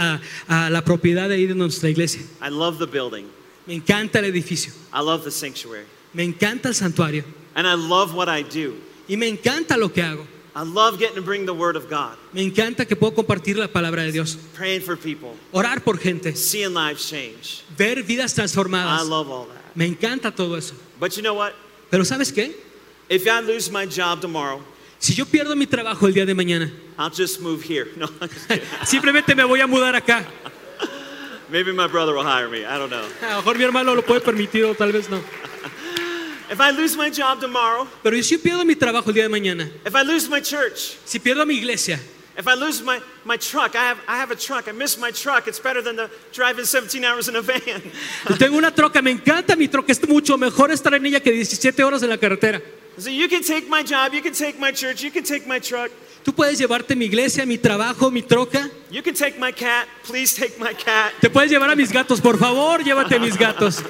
S3: a- a la propiedad de ahí de nuestra iglesia.
S2: I love the building.
S3: Me encanta el edificio.
S2: I love the sanctuary.
S3: Me encanta el santuario.
S2: And I love what I do.
S3: Y me encanta lo que hago.
S2: I love getting to bring the word of God,
S3: Me encanta que puedo compartir la palabra de Dios.
S2: praying for people,
S3: Orar por gente.
S2: seeing lives change.
S3: Ver vidas
S2: I
S3: transformadas.
S2: love all that.
S3: Me encanta todo eso.
S2: But you know what?
S3: Pero ¿sabes qué?
S2: If I lose my job tomorrow,
S3: Si yo pierdo mi trabajo el día de mañana,
S2: I'll just move here. No,
S3: simplemente me voy a mudar acá.
S2: maybe my brother will hire me. I don't know.
S3: A lo mejor mi hermano lo puede permitir o tal vez no.
S2: If I lose my job tomorrow,
S3: Pero si yo pierdo mi trabajo el día de mañana,
S2: if I lose my church,
S3: si pierdo mi iglesia,
S2: if I lose my, my truck, I have, I have a truck, I miss my truck, it's better than the driving 17 hours in a van.
S3: yo tengo una troca, me encanta mi troca, es mucho mejor estar en ella que 17 horas en la carretera.
S2: so you can take my job, you can take my church, you can take my truck,
S3: Tú puedes llevarte mi iglesia, mi trabajo, mi troca.
S2: you can take my cat, please take my cat.
S3: Te puedes llevar a mis gatos, por favor, llévate mis gatos.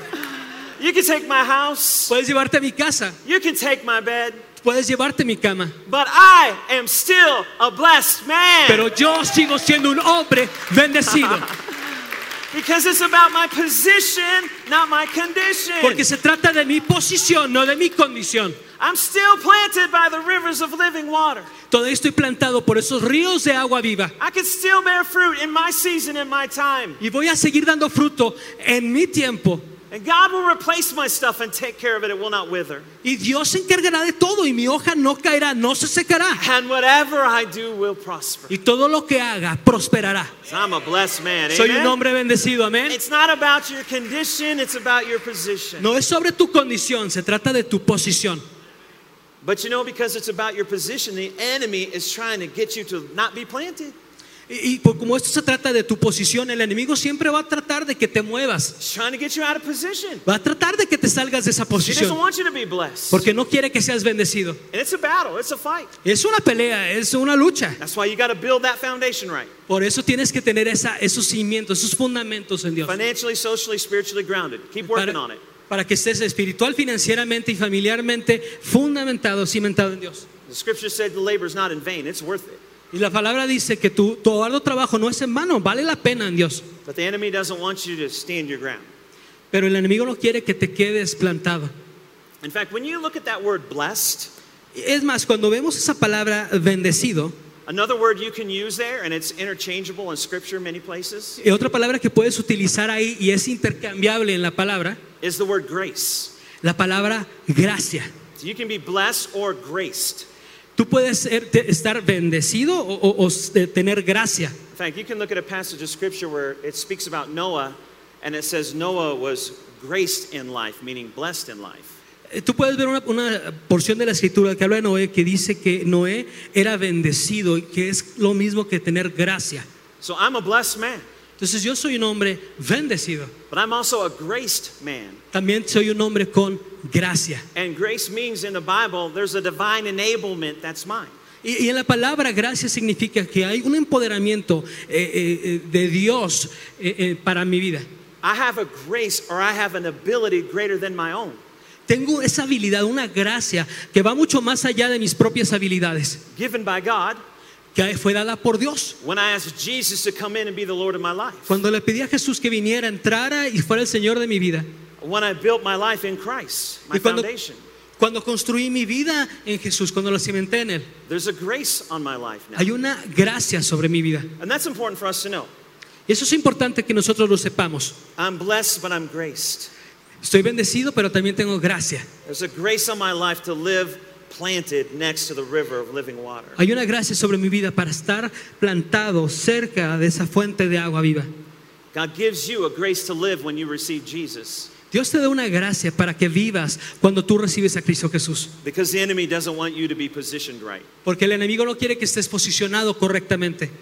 S2: You can take my house,
S3: Puedes llevarte a mi casa,
S2: you can take my bed,
S3: puedes llevarte mi cama.
S2: but I am still a blessed man.
S3: Pero yo sigo siendo un hombre bendecido.
S2: because it's about my position, not my condition.
S3: Porque se trata de mi posición, no de mi condición.
S2: I'm still planted by the rivers of living water.
S3: Todavía estoy plantado por esos ríos de agua viva.
S2: I can still bear fruit in my season and my time.
S3: Y voy a seguir dando fruto en mi tiempo.
S2: And God will replace my stuff and take care of it. It will not wither.
S3: Y Dios se encargará de todo y mi hoja no caerá, no se secará.
S2: And whatever I do will prosper.
S3: Y todo lo que haga prosperará.
S2: So I'm a blessed man.
S3: Soy un
S2: Amen?
S3: hombre bendecido, amén.
S2: It's not about your condition, it's about your position.
S3: No es sobre tu condición, se trata de tu posición.
S2: But you know, because it's about your position, the enemy is trying to get you to not be planted.
S3: Y, y por como esto se trata de tu posición, el enemigo siempre va a tratar de que te muevas.
S2: He's trying to get you out of position.
S3: Va a tratar de que te salgas de esa
S2: He doesn't
S3: posición.
S2: want you to be blessed.
S3: Porque no quiere que seas bendecido.
S2: And it's a battle, it's a fight.
S3: Es una pelea, es una lucha.
S2: That's why you got to build that foundation right.
S3: Por eso tienes que tener esa, esos cimientos, esos fundamentos en Dios.
S2: Financially, socially, spiritually grounded. Keep working on
S3: Para,
S2: it.
S3: para que estés espiritual, financieramente y familiarmente fundamentado, cimentado en Dios.
S2: The scripture said the labor is not in vain, it's worth it.
S3: Y la palabra dice que tu, tu arduo trabajo no es en vano, vale la pena en Dios.
S2: But the enemy doesn't want you to stand your ground.
S3: Pero el enemigo no quiere que te quedes plantado.
S2: In fact, when you look at that word blessed,
S3: Es más, cuando vemos esa palabra bendecido,
S2: another word you can use there, and it's interchangeable in scripture many places,
S3: y otra palabra que puedes utilizar ahí y es intercambiable en la palabra,
S2: is the word grace.
S3: la palabra gracia.
S2: So you can be blessed or graced.
S3: Tú puedes ser- estar bendecido o, o- o s- tener gracia.
S2: In fact, you can look at a passage of scripture where it speaks about Noah, and it says Noah was graced in life, meaning blessed in life.
S3: Eh, Tú puedes ver una, una porción de la escritura que habla de Noé que dice que Noé era bendecido y que es lo mismo que tener gracia.
S2: So I'm a blessed man,
S3: Entonces yo soy un hombre bendecido.
S2: but I'm also a graced man.
S3: También soy un hombre con gracia.
S2: And grace means in the Bible, there's a divine enablement that's mine.
S3: Y, y en la palabra gracia significa que hay un empoderamiento eh, eh, eh, de Dios eh, eh, para mi vida.
S2: I have a grace or I have an ability greater than my own,
S3: Tengo esa habilidad, una gracia que va mucho más allá de mis propias habilidades,
S2: given by God
S3: que fue dada por Dios.
S2: when I asked Jesus to come in and be the Lord of my life.
S3: Cuando le pedí a Jesús que viniera, entrara y fuera el Señor de mi vida,
S2: when I built my life in Christ, my
S3: cuando,
S2: foundation.
S3: cuando construí mi vida en Jesús, cuando la cimenté en Él,
S2: There's a grace on my life now.
S3: hay una gracia sobre mi vida.
S2: And that's important for us to know.
S3: Y eso es importante que nosotros lo sepamos.
S2: I'm blessed, but I'm graced.
S3: Estoy bendecido, pero también tengo gracia.
S2: There's a grace on my life to live planted next to the river of living water.
S3: Hay una gracia sobre mi vida para estar plantado cerca de esa fuente de agua viva.
S2: God gives you a grace to live when you receive Jesus
S3: Dios te da una gracia para que vivas cuando tú recibes a Cristo Jesús.
S2: because the enemy doesn't want you to be positioned right.
S3: Porque el enemigo no quiere que estés posicionado correctamente.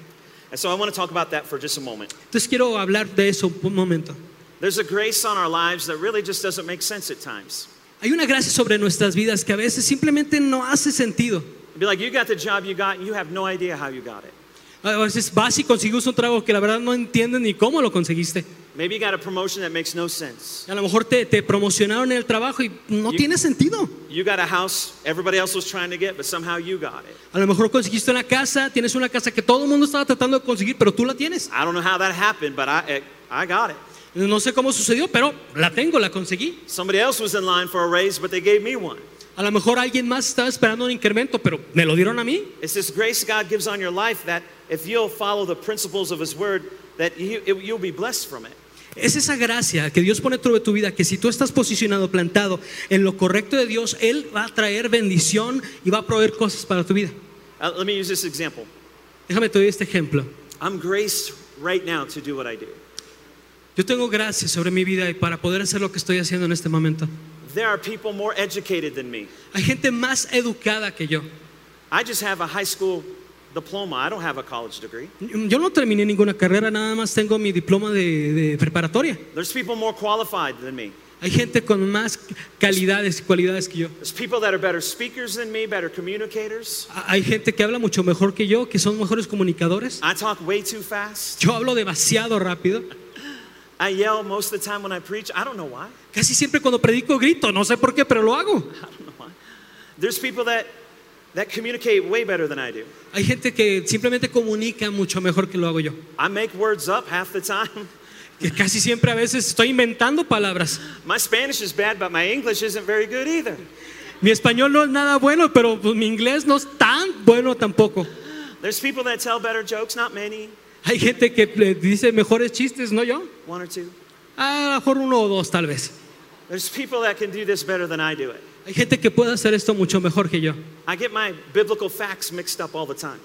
S2: And so I want to talk about that for just a moment.
S3: Entonces quiero hablar de eso un momento.
S2: There's a grace on our lives that really just doesn't make sense at times.
S3: Hay una gracia sobre nuestras vidas que a veces simplemente no hace sentido.
S2: It'd be like you got the job you got and you have no idea how you got it.
S3: A veces vas y consigues un trabajo que la verdad no entiendes ni cómo lo conseguiste.
S2: Maybe you got a promotion that makes no sense.
S3: A lo mejor te, te promocionaron en el trabajo y no
S2: You-
S3: tiene sentido.
S2: You got a house everybody else was trying to get, but somehow you got it.
S3: A lo mejor conseguiste una casa, tienes una casa que todo el mundo estaba tratando de conseguir, pero tú la tienes.
S2: I don't know how that happened, but I, eh, I got it.
S3: No sé cómo sucedió, pero la tengo, la conseguí.
S2: Somebody else was in line for a raise, but they gave me one.
S3: A lo mejor alguien más estaba esperando un incremento, pero me lo dieron a mí.
S2: It's this grace God gives on your life that if you'll follow the principles of His Word, that you, it, you'll be blessed from it.
S3: Es esa gracia que Dios pone sobre tu vida, que si tú estás posicionado, plantado en lo correcto de Dios, Él va a traer bendición y va a proveer cosas para tu vida.
S2: Uh, let me use this example.
S3: Déjame te doy este ejemplo.
S2: I'm graced right now to do what I do.
S3: Yo tengo gracia sobre mi vida y para poder hacer lo que estoy haciendo en este momento.
S2: There are people more educated than me.
S3: Hay gente más educada que yo.
S2: I just have a high school diploma. I don't have a college degree.
S3: Yo no terminé ninguna carrera, nada más tengo mi diploma de, de preparatoria.
S2: There's people more qualified than me.
S3: Hay gente con más calidades y cualidades que yo.
S2: There's people that are better speakers than me, better communicators.
S3: Hay gente que habla mucho mejor que yo, que son mejores comunicadores.
S2: I talk way too fast.
S3: Yo hablo demasiado rápido.
S2: I yell most of the time when I preach. I don't know why.
S3: Casi siempre cuando predico grito, no sé por qué, pero lo hago.
S2: I don't know why. There's people that that communicate way better than I do.
S3: Hay gente que simplemente comunica mucho mejor que lo hago yo.
S2: I make words up half the time.
S3: Que casi siempre a veces estoy inventando palabras.
S2: My Spanish is bad, but my English isn't very good either.
S3: Mi español no es nada bueno, pero pues, mi inglés no es tan bueno tampoco.
S2: There's people that tell better jokes, not many,
S3: Hay gente que le dice mejores chistes, no yo.
S2: one or two.
S3: A lo mejor uno o dos tal vez.
S2: There's people that can do this better than I do it.
S3: Hay gente que puede hacer esto mucho mejor que yo.
S2: I get my biblical facts mixed up all the time.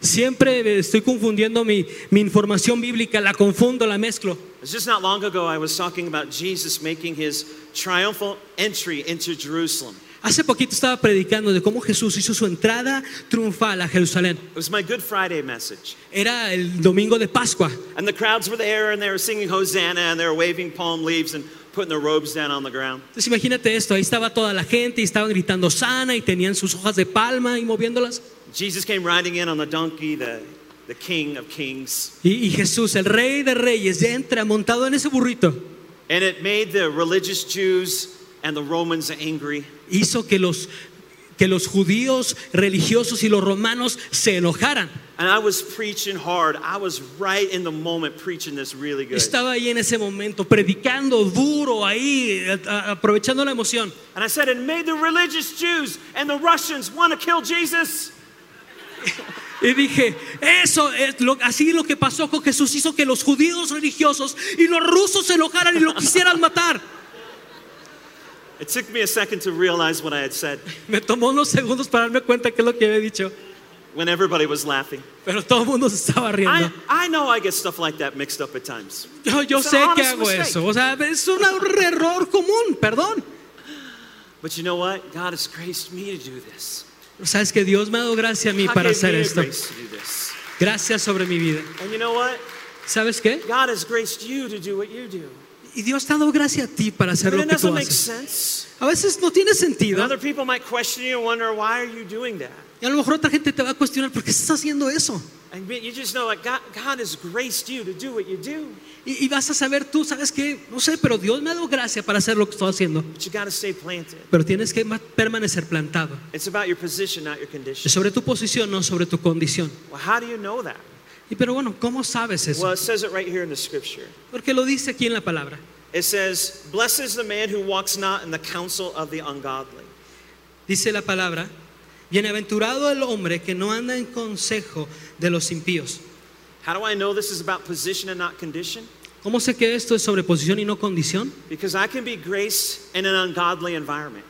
S3: Siempre estoy confundiendo mi, mi información bíblica, la confundo, la mezclo.
S2: It's just not long ago I was talking about Jesus making his triumphal entry into Jerusalem.
S3: Hace poquito estaba predicando de cómo Jesús hizo su entrada triunfal a Jerusalén.
S2: It was my Good Friday message.
S3: Era el domingo de Pascua.
S2: And the crowds were there and they were singing Hosanna and they were waving palm leaves and putting their robes down on the ground.
S3: Entonces imagínate esto, ahí estaba toda la gente y estaban gritando sana y tenían sus hojas de palma y moviéndolas.
S2: Jesus came riding in on the donkey, the, the King of Kings.
S3: Y, y Jesús, el rey de reyes, ya entra montado en ese burrito.
S2: And it made the religious Jews and the Romans angry.
S3: Hizo que los, que los judíos religiosos y los romanos se enojaran.
S2: And I was preaching hard. I was right in the moment preaching this really good.
S3: Estaba ahí en ese momento, predicando duro ahí, a- aprovechando la emoción.
S2: And I said, and made the religious Jews and the Russians want to kill Jesus.
S3: Y dije, eso es lo, así lo que pasó con Jesús hizo que los judíos religiosos y los rusos se enojaran y lo quisieran matar.
S2: It took me a second to realize what I had said
S3: Me tomó unos segundos para darme cuenta qué es lo que había dicho,
S2: when everybody was laughing.
S3: pero todo el mundo se estaba
S2: I,
S3: riendo.
S2: I know I get stuff like that mixed up at times.
S3: Yo, yo
S2: It's
S3: sé
S2: an
S3: que
S2: honest
S3: hago
S2: mistake.
S3: eso, o sea, es un error común, perdón.
S2: But you know what? God has graced me to do this.
S3: Pero Sabes que Dios me ha dado gracia a mí
S2: God
S3: para
S2: gave
S3: hacer
S2: me
S3: esto.
S2: grace to do this.
S3: Gracias sobre mi vida.
S2: And you know what?
S3: ¿Sabes qué?
S2: God has graced you to do what you do.
S3: Y Dios te ha dado gracia a ti para hacer lo
S2: it
S3: que tú haces.
S2: sense.
S3: A veces no tiene sentido.
S2: other people might question you and wonder, why are you doing that?
S3: Y a lo mejor otra gente te va a cuestionar, ¿por qué estás haciendo eso?
S2: And you just know that God, God has graced you to do what you do.
S3: Y, vas a saber tú, ¿sabes qué? No sé, pero Dios me ha dado gracia para hacer lo que estoy haciendo.
S2: But you got to stay planted.
S3: Pero tienes que ma- permanecer plantado.
S2: It's about your position, not your condition.
S3: Sobre tu posición, no sobre tu condición.
S2: Well, how do you know that?
S3: Y pero bueno, ¿cómo sabes eso?
S2: Well, it says it right here in the scripture.
S3: Porque lo dice aquí en la palabra.
S2: it says, Blessed is the man who walks not in the counsel of the ungodly.
S3: Dice la palabra, bienaventurado el hombre que no anda en consejo de los impíos.
S2: How do I know this is about position and not condition?
S3: ¿Cómo sé que esto es sobre posición y no condición?
S2: Because I can be graced in an ungodly environment.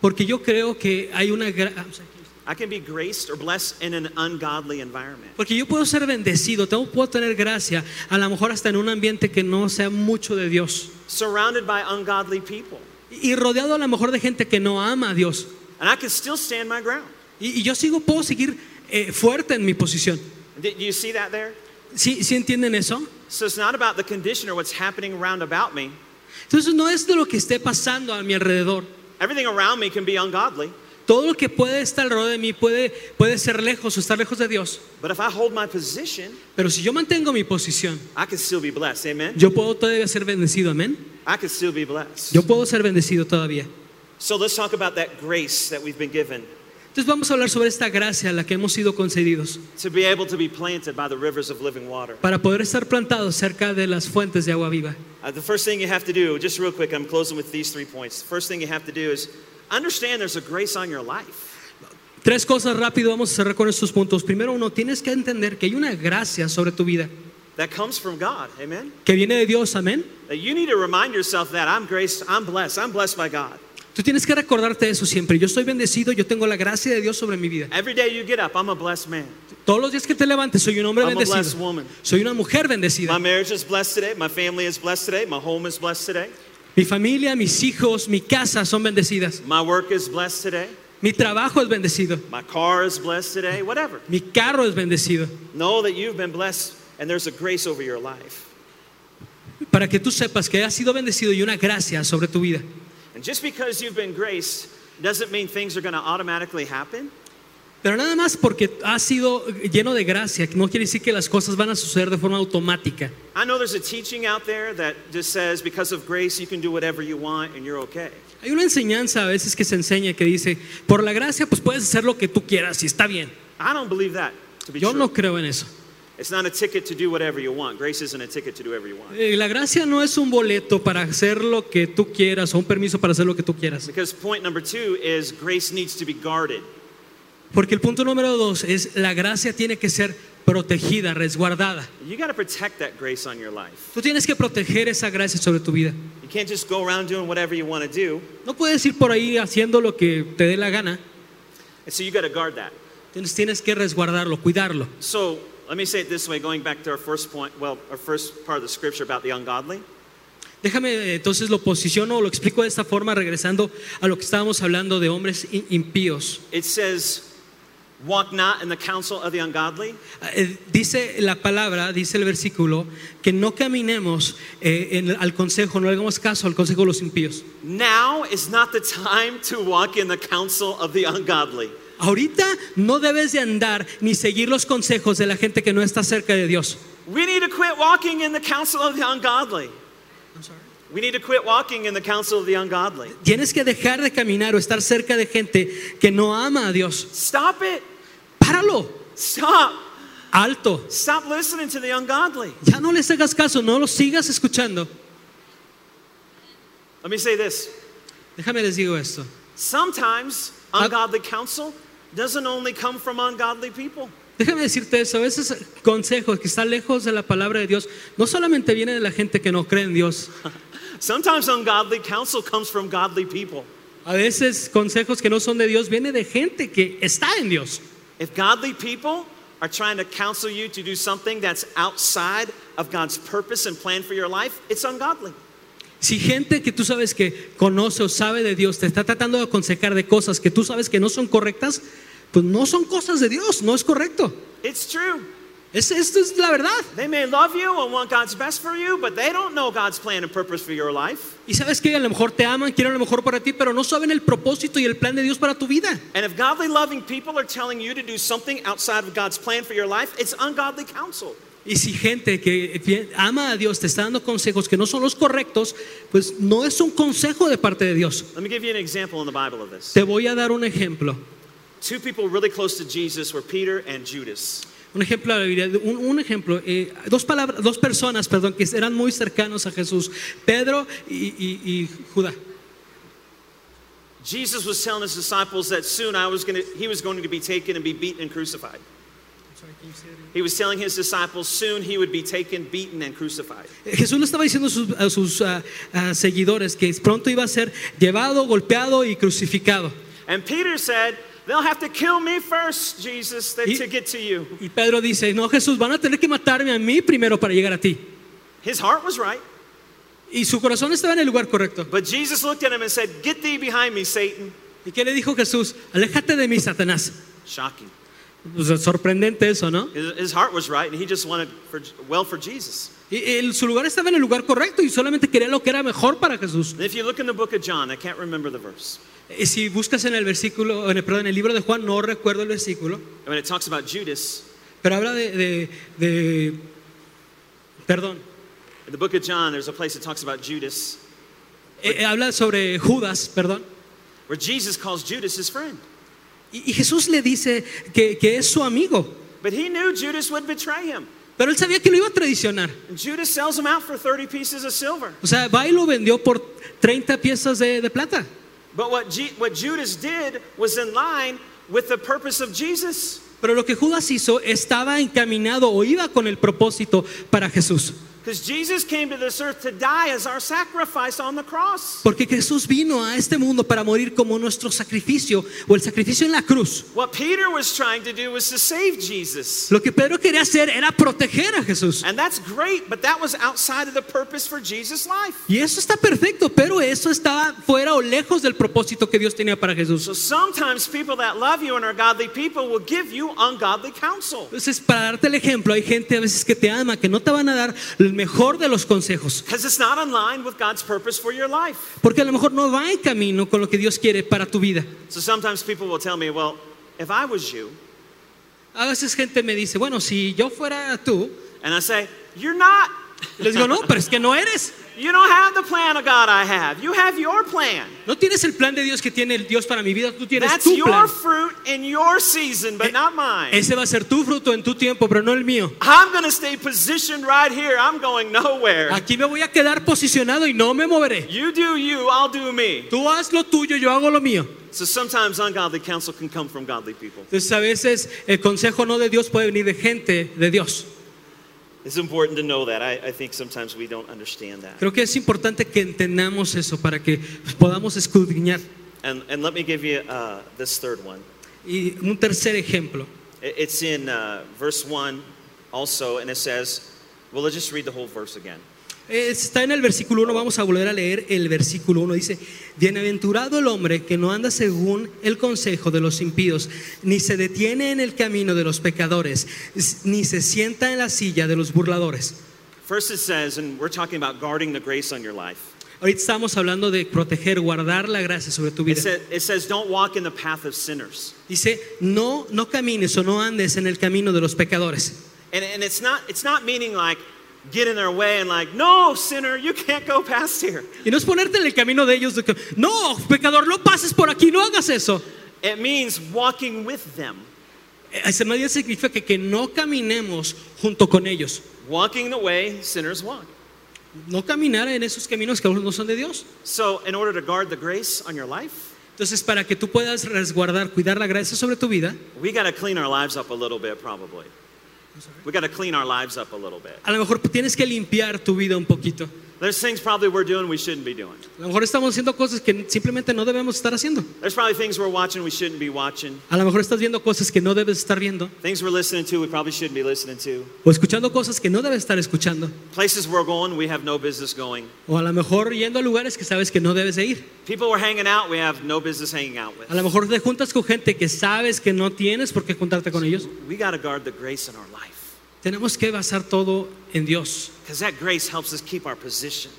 S3: Porque yo creo que hay una... gra- o sea,
S2: I can be graced or blessed in an ungodly environment.
S3: Porque yo puedo ser bendecido, tengo, puedo tener gracia, a lo mejor hasta en un ambiente que no sea mucho de Dios.
S2: Surrounded by ungodly people.
S3: Y rodeado a lo mejor de gente que no ama a Dios.
S2: And I can still stand my ground.
S3: Y, y yo sigo, puedo seguir eh, fuerte en mi posición.
S2: Do you see that there?
S3: ¿Sí, ¿Sí entienden eso?
S2: So it's not about the condition or what's happening around about me.
S3: Entonces no es de lo que esté pasando a mi alrededor.
S2: Everything around me can be ungodly.
S3: Todo lo que puede estar alrededor de mí puede, puede ser lejos o estar lejos de Dios.
S2: But if I hold my position,
S3: Pero si yo mantengo mi posición,
S2: I can still be blessed. Amen?
S3: yo puedo todavía ser bendecido, amén.
S2: I can still be blessed.
S3: Yo puedo ser bendecido todavía.
S2: So let's talk about that grace that we've been given
S3: Entonces vamos a hablar sobre esta gracia a la que hemos sido concedidos
S2: to be able to be planted by the rivers of living water.
S3: para poder estar plantados cerca de las fuentes de agua viva.
S2: Uh, the first thing you have to do, just real quick, I'm closing with these three points. The first thing you have to do is understand there's a grace on your life.
S3: Tres cosas rápido, vamos a cerrar con estos puntos. Primero uno, tienes que entender que hay una gracia sobre tu vida,
S2: That comes from God. Amen?
S3: que viene de Dios, amén.
S2: You need to remind yourself that I'm graced, I'm blessed, I'm blessed by God.
S3: Tú tienes que recordarte eso siempre. Yo estoy bendecido, yo tengo la gracia de Dios sobre mi vida.
S2: Every day you get up, I'm a blessed man.
S3: Todos los días que te levantes, soy un hombre
S2: I'm a blessed woman.
S3: Soy una mujer bendecida.
S2: My marriage is blessed today, my family is blessed today, my home is blessed today,
S3: Mi familia, mis hijos, mi casa son bendecidas.
S2: my work is blessed today,
S3: Mi trabajo es bendecido.
S2: my car is blessed today, whatever.
S3: Mi carro es bendecido.
S2: Know that you've been blessed and there's a grace over your life.
S3: Para que tú sepas que has sido bendecido y una gracia sobre tu vida.
S2: And just because you've been graced doesn't mean things are going to automatically happen.
S3: Pero nada más porque has sido lleno de gracia, no quiere decir que las cosas van a suceder de forma automática.
S2: I know there's a teaching out there that just says because of grace you can do whatever you want and you're okay.
S3: Hay una enseñanza a veces que se enseña que dice, por la gracia pues puedes hacer lo que tú quieras y está bien.
S2: I don't believe that to be
S3: Yo
S2: true.
S3: no creo en eso.
S2: It's not a ticket to do whatever you want. Grace isn't a ticket to do whatever you want.
S3: Eh, La gracia no es un boleto para hacer lo que tú quieras o un permiso para hacer lo que tú quieras.
S2: Because point number two is grace needs to be guarded.
S3: Porque el punto número dos es la gracia tiene que ser protegida, resguardada.
S2: You got to protect that grace on your life.
S3: Tú tienes que proteger esa gracia sobre tu vida.
S2: You can't just go around doing whatever you want to do.
S3: No puedes ir por ahí haciendo lo que te dé la gana.
S2: And so you got to guard that.
S3: Tienes, tienes que resguardarlo, cuidarlo.
S2: So let me say it this way, going back to our first point, well, our first part of the scripture about the ungodly.
S3: Déjame eh, entonces lo posiciono o lo explico de esta forma, regresando a lo que estábamos hablando de hombres impíos.
S2: It says, Walk not in the counsel of the ungodly.
S3: Eh, Dice la palabra, dice el versículo, que no caminemos eh, en- al consejo, no hagamos caso al consejo de los impíos.
S2: Now is not the time to walk in the counsel of the ungodly.
S3: Ahorita no debes de andar ni seguir los consejos de la gente que no está cerca de Dios.
S2: We need to quit walking in the counsel of the ungodly. We need to quit walking in the counsel of the ungodly.
S3: Tienes que dejar de caminar o estar cerca de gente que no ama a Dios.
S2: Stop it.
S3: Páralo,
S2: Stop.
S3: alto.
S2: Stop listening to the ungodly.
S3: Ya no les hagas caso, no los sigas escuchando.
S2: Let me say this.
S3: Déjame les digo esto.
S2: Sometimes ungodly counsel doesn't only come from ungodly people.
S3: Déjame decirte eso, a veces consejos que están lejos de la palabra de Dios no solamente viene de la gente que no cree en Dios,
S2: Sometimes ungodly counsel comes from godly people.
S3: a veces consejos que no son de Dios viene de gente que está en Dios.
S2: If godly people are trying to counsel you to do something that's outside of God's purpose and plan for your life, it's ungodly.
S3: Si gente que tú sabes que conoce o sabe de Dios te está tratando de aconsejar de cosas que tú sabes que no son correctas, pues no son cosas de Dios, no es correcto.
S2: It's true.
S3: Es, esto es la verdad.
S2: They may love you and want God's best for you, but they don't know God's plan and purpose for your life.
S3: Y sabes que a lo mejor te aman, quieren lo mejor para ti, pero no saben el propósito y el plan de Dios para tu vida.
S2: And if godly loving people are telling you to do something outside of God's plan for your life, it's ungodly counsel.
S3: Y si gente que ama a Dios te está dando consejos que no son los correctos, pues no es un consejo de parte de Dios.
S2: Let me give you an example in the Bible of this.
S3: Te voy a dar un ejemplo.
S2: Two people really close to Jesus were Peter and Judas.
S3: Un ejemplo, de la Biblia, un, un ejemplo, eh, dos, palabras, dos personas, perdón, que eran muy cercanos a Jesús, Pedro y, y- y Judá.
S2: Jesus was telling his disciples that soon I was gonna, he was going to be taken and be beaten and crucified. He was telling his disciples soon he would be taken, beaten, and crucified.
S3: Eh, Jesús le estaba diciendo a sus, a sus, ah, ah, seguidores que pronto iba a ser llevado, golpeado y crucificado.
S2: And Peter said, They'll have to kill me first, Jesus,
S3: Y-
S2: to get to you.
S3: Y Pedro dice, no Jesús, van a tener que matarme a mí primero para llegar a ti.
S2: His heart was right.
S3: Y su corazón estaba en el lugar correcto.
S2: But Jesus looked at him and said, Get thee behind me, Satan.
S3: ¿Y qué le dijo Jesús? Aléjate de mí, Satanás.
S2: Shocking.
S3: Pues, sorprendente eso, ¿no?
S2: His, heart was right, and he just wanted for, well for Jesus.
S3: Y él- su lugar estaba en el lugar correcto y solamente quería lo que era mejor para Jesús.
S2: And if you look in the book of John, I can't remember the verse.
S3: Eh, Si buscas en el versículo, en el, perdón, en el libro de Juan, no recuerdo el versículo,
S2: And when it talks about Judas,
S3: pero habla de, de- de- perdón,
S2: in the book of John, there's a place that talks about Judas,
S3: Eh, eh, habla sobre Judas, perdón.
S2: where Jesus calls Judas his friend.
S3: Y, y Jesús le dice que, que es su amigo,
S2: But he knew Judas would betray him.
S3: pero él sabía que lo iba a traicionar.
S2: And Judas sells him out for 30 pieces of silver.
S3: O sea, va y lo vendió por 30 piezas de, de plata.
S2: But what, G- what Judas did was in line with the purpose of Jesus.
S3: Pero lo que Judas hizo estaba encaminado o iba con el propósito para Jesús.
S2: Because Jesus came to this earth to die as our sacrifice on the cross.
S3: Porque Jesús vino a este mundo para morir como nuestro sacrificio o el sacrificio en la cruz.
S2: What Peter was trying to do was to save Jesus.
S3: Lo que Pedro quería hacer era proteger a Jesús.
S2: And that's great, but that was outside of the purpose for Jesus' life.
S3: Y eso está perfecto, pero eso estaba fuera o lejos del propósito que Dios tenía para Jesús.
S2: So sometimes people that love you and are godly people will give you ungodly counsel.
S3: Entonces, para darte el ejemplo, hay gente a veces que te ama, que no te van a dar el mejor de los consejos, porque a lo mejor no va en camino con lo que Dios quiere para tu vida.
S2: So sometimes people will tell me, well, if I was you,
S3: A veces gente me dice, bueno, si yo fuera tú,
S2: and I say, you're not.
S3: Les digo, no, pero es que no eres.
S2: You don't have the plan of God I have. You have your plan.
S3: No tienes el plan de Dios que tiene el Dios para mi vida, tú tienes
S2: That's
S3: tu
S2: your
S3: plan.
S2: fruit in your season, but not mine.
S3: Ese va a ser tu fruto en tu tiempo, pero no el mío.
S2: I'm going to stay positioned right here. I'm going nowhere.
S3: Aquí me voy a quedar posicionado y no me moveré.
S2: You do you, I'll do me.
S3: Tú haz lo tuyo, yo hago lo mío.
S2: So sometimes ungodly counsel can come from godly people.
S3: Entonces a veces el consejo no de Dios puede venir de gente de Dios. Creo que es importante que entendamos eso para que podamos escudriñar.
S2: And, and let me give you uh, this third one.
S3: Y un tercer ejemplo.
S2: It's in uh, verse 1 also, and it says, well, let's just read the whole verse again.
S3: Eh, Está en el versículo 1, vamos a volver a leer el versículo 1. Dice, bienaventurado el hombre que no anda según el consejo de los impíos, ni se detiene en el camino de los pecadores, ni se sienta en la silla de los burladores.
S2: First, it says, and we're talking about guarding the grace on your life.
S3: Ahorita estamos hablando de proteger, guardar la gracia sobre tu
S2: It,
S3: vida.
S2: said, it says, don't walk in the path of sinners.
S3: Dice, no, no camines o no andes en el camino de los pecadores.
S2: And, and it's, not, it's not meaning like get in their way and like, no, sinner, you can't go past here.
S3: Y no es ponerte en el camino de ellos. de que, no, pecador, no pases por aquí, no hagas eso.
S2: It means walking with them.
S3: Eh, ese medio significa que, que no caminemos junto con ellos.
S2: Walking the way sinners walk.
S3: No caminar en esos caminos que no son de Dios.
S2: So, in order to guard the grace on your life,
S3: Entonces, para que tú puedas resguardar, cuidar la gracia sobre tu vida,
S2: we got to clean our lives up a little bit, probably. We got to clean our lives up a little bit.
S3: a lo mejor tienes que limpiar tu vida un poquito.
S2: There's things probably we're doing we shouldn't be doing.
S3: A lo mejor estamos haciendo cosas que simplemente no debemos estar haciendo.
S2: There's probably things we're watching we shouldn't be watching.
S3: A lo mejor estás viendo cosas que no debes estar viendo.
S2: Things we're listening to we probably shouldn't be listening to.
S3: O escuchando cosas que no debes estar escuchando.
S2: Places we're going we have no business going.
S3: O a lo mejor yendo a lugares que sabes que no debes de ir.
S2: People we're hanging out we have no business hanging out with.
S3: A lo mejor te juntas con gente que sabes que no tienes por qué juntarte con ellos.
S2: We got to guard the grace in our life
S3: Tenemos que basar todo en Dios.
S2: because that grace helps us keep our position.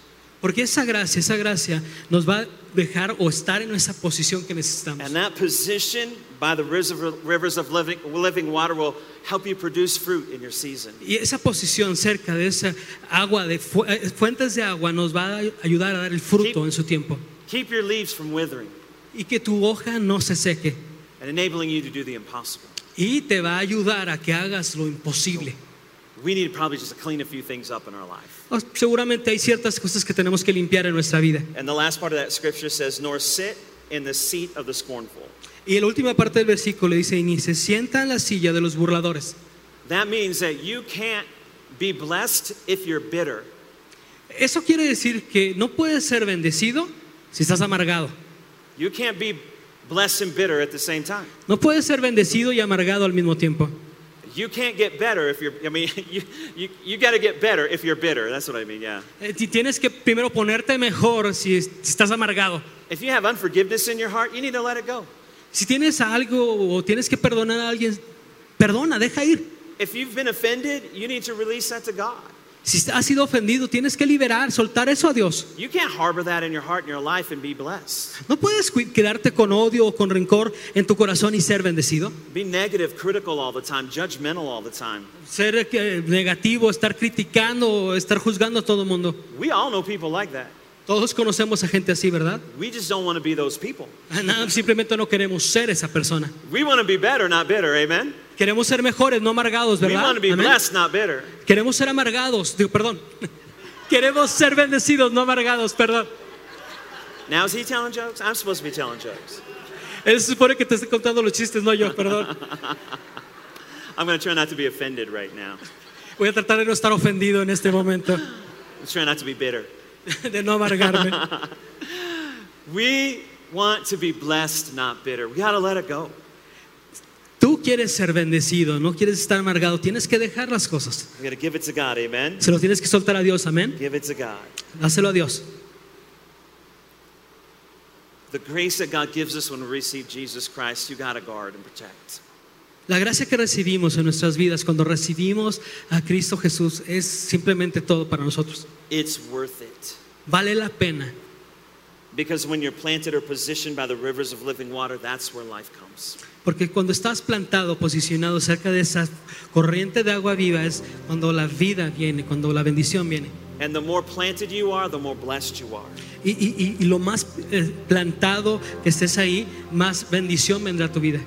S3: Porque esa gracia, esa gracia nos va a dejar o estar en esa posición que necesitamos.
S2: And that position by the rivers of, living, living water will help you produce fruit in your season.
S3: Y esa posición cerca de esa agua, de fu- eh, fuentes de agua, nos va a ayudar a dar el fruto en su tiempo.
S2: Keep your leaves from withering
S3: Y que tu hoja no se seque.
S2: and enabling you to do the impossible.
S3: y te va a ayudar a que hagas lo imposible.
S2: We need probably just to clean a few things up in our life.
S3: O- Seguramente hay ciertas cosas que tenemos que limpiar en nuestra vida.
S2: And the last part of that scripture says, Nor sit in the seat of the scornful.
S3: Y la última parte del versículo dice, y ni se sienta en la silla de los burladores.
S2: That means that you can't be blessed if you're bitter.
S3: Eso quiere decir que no puedes ser bendecido si estás amargado.
S2: You can't be blessed and bitter at the same time.
S3: No puedes ser bendecido y amargado al mismo tiempo.
S2: You can't get better if you're, I mean, you, you, you got to get better if you're bitter. That's what I mean, yeah.
S3: Eh, Tienes que primero ponerte mejor si estás amargado.
S2: If you have unforgiveness in your heart, you need to let it go.
S3: Si tienes algo o tienes que perdonar a alguien, perdona, deja ir.
S2: If you've been offended, you need to release that to God.
S3: Si has sido ofendido, tienes que liberar, soltar eso a Dios.
S2: You can't harbor that in your heart and your life and be blessed.
S3: No puedes quedarte con odio o con rencor en tu corazón y ser bendecido.
S2: Be negative, critical all the time, judgmental all the time.
S3: Ser eh, negativo, estar criticando, estar juzgando a todo el mundo.
S2: We all know people like that.
S3: Todos conocemos a gente así, ¿verdad?
S2: We just don't want to be those people.
S3: Nada, simplemente no queremos ser esa persona.
S2: We want to be better, not bitter. Amen.
S3: Queremos ser mejores, no amargados,
S2: We
S3: ¿verdad?
S2: want to be
S3: Amén.
S2: blessed, not bitter.
S3: Queremos ser amargados, digo, perdón. Queremos ser bendecidos, no amargados, perdón.
S2: Now is he telling jokes? I'm supposed to be telling jokes.
S3: Él se supone que te esté contando los chistes, no yo, perdón.
S2: I'm going to try not to be offended right now.
S3: Voy a tratar de no estar ofendido en este momento,
S2: I'm trying not to be bitter.
S3: de no amargarme.
S2: We want to be blessed, not bitter. We got to let it go.
S3: Tú quieres ser bendecido, no quieres estar amargado, tienes que dejar las cosas.
S2: We got to give it to God. Amen.
S3: Se lo tienes que soltar a Dios, amén. Dáselo a Dios.
S2: The grace that God gives us when we receive Jesus Christ, you got to guard and protect.
S3: La gracia que recibimos en nuestras vidas cuando recibimos a Cristo Jesús es simplemente todo para nosotros.
S2: It's worth it.
S3: Vale la pena.
S2: Because when you're planted or positioned by the rivers of living water, that's where life comes.
S3: Porque cuando estás plantado, posicionado cerca de esa corriente de agua viva es cuando la vida viene, cuando la bendición viene.
S2: And the more planted you are, the more blessed you are.
S3: Y, y- y- y lo más eh, plantado que estés ahí, más bendición vendrá a tu vida.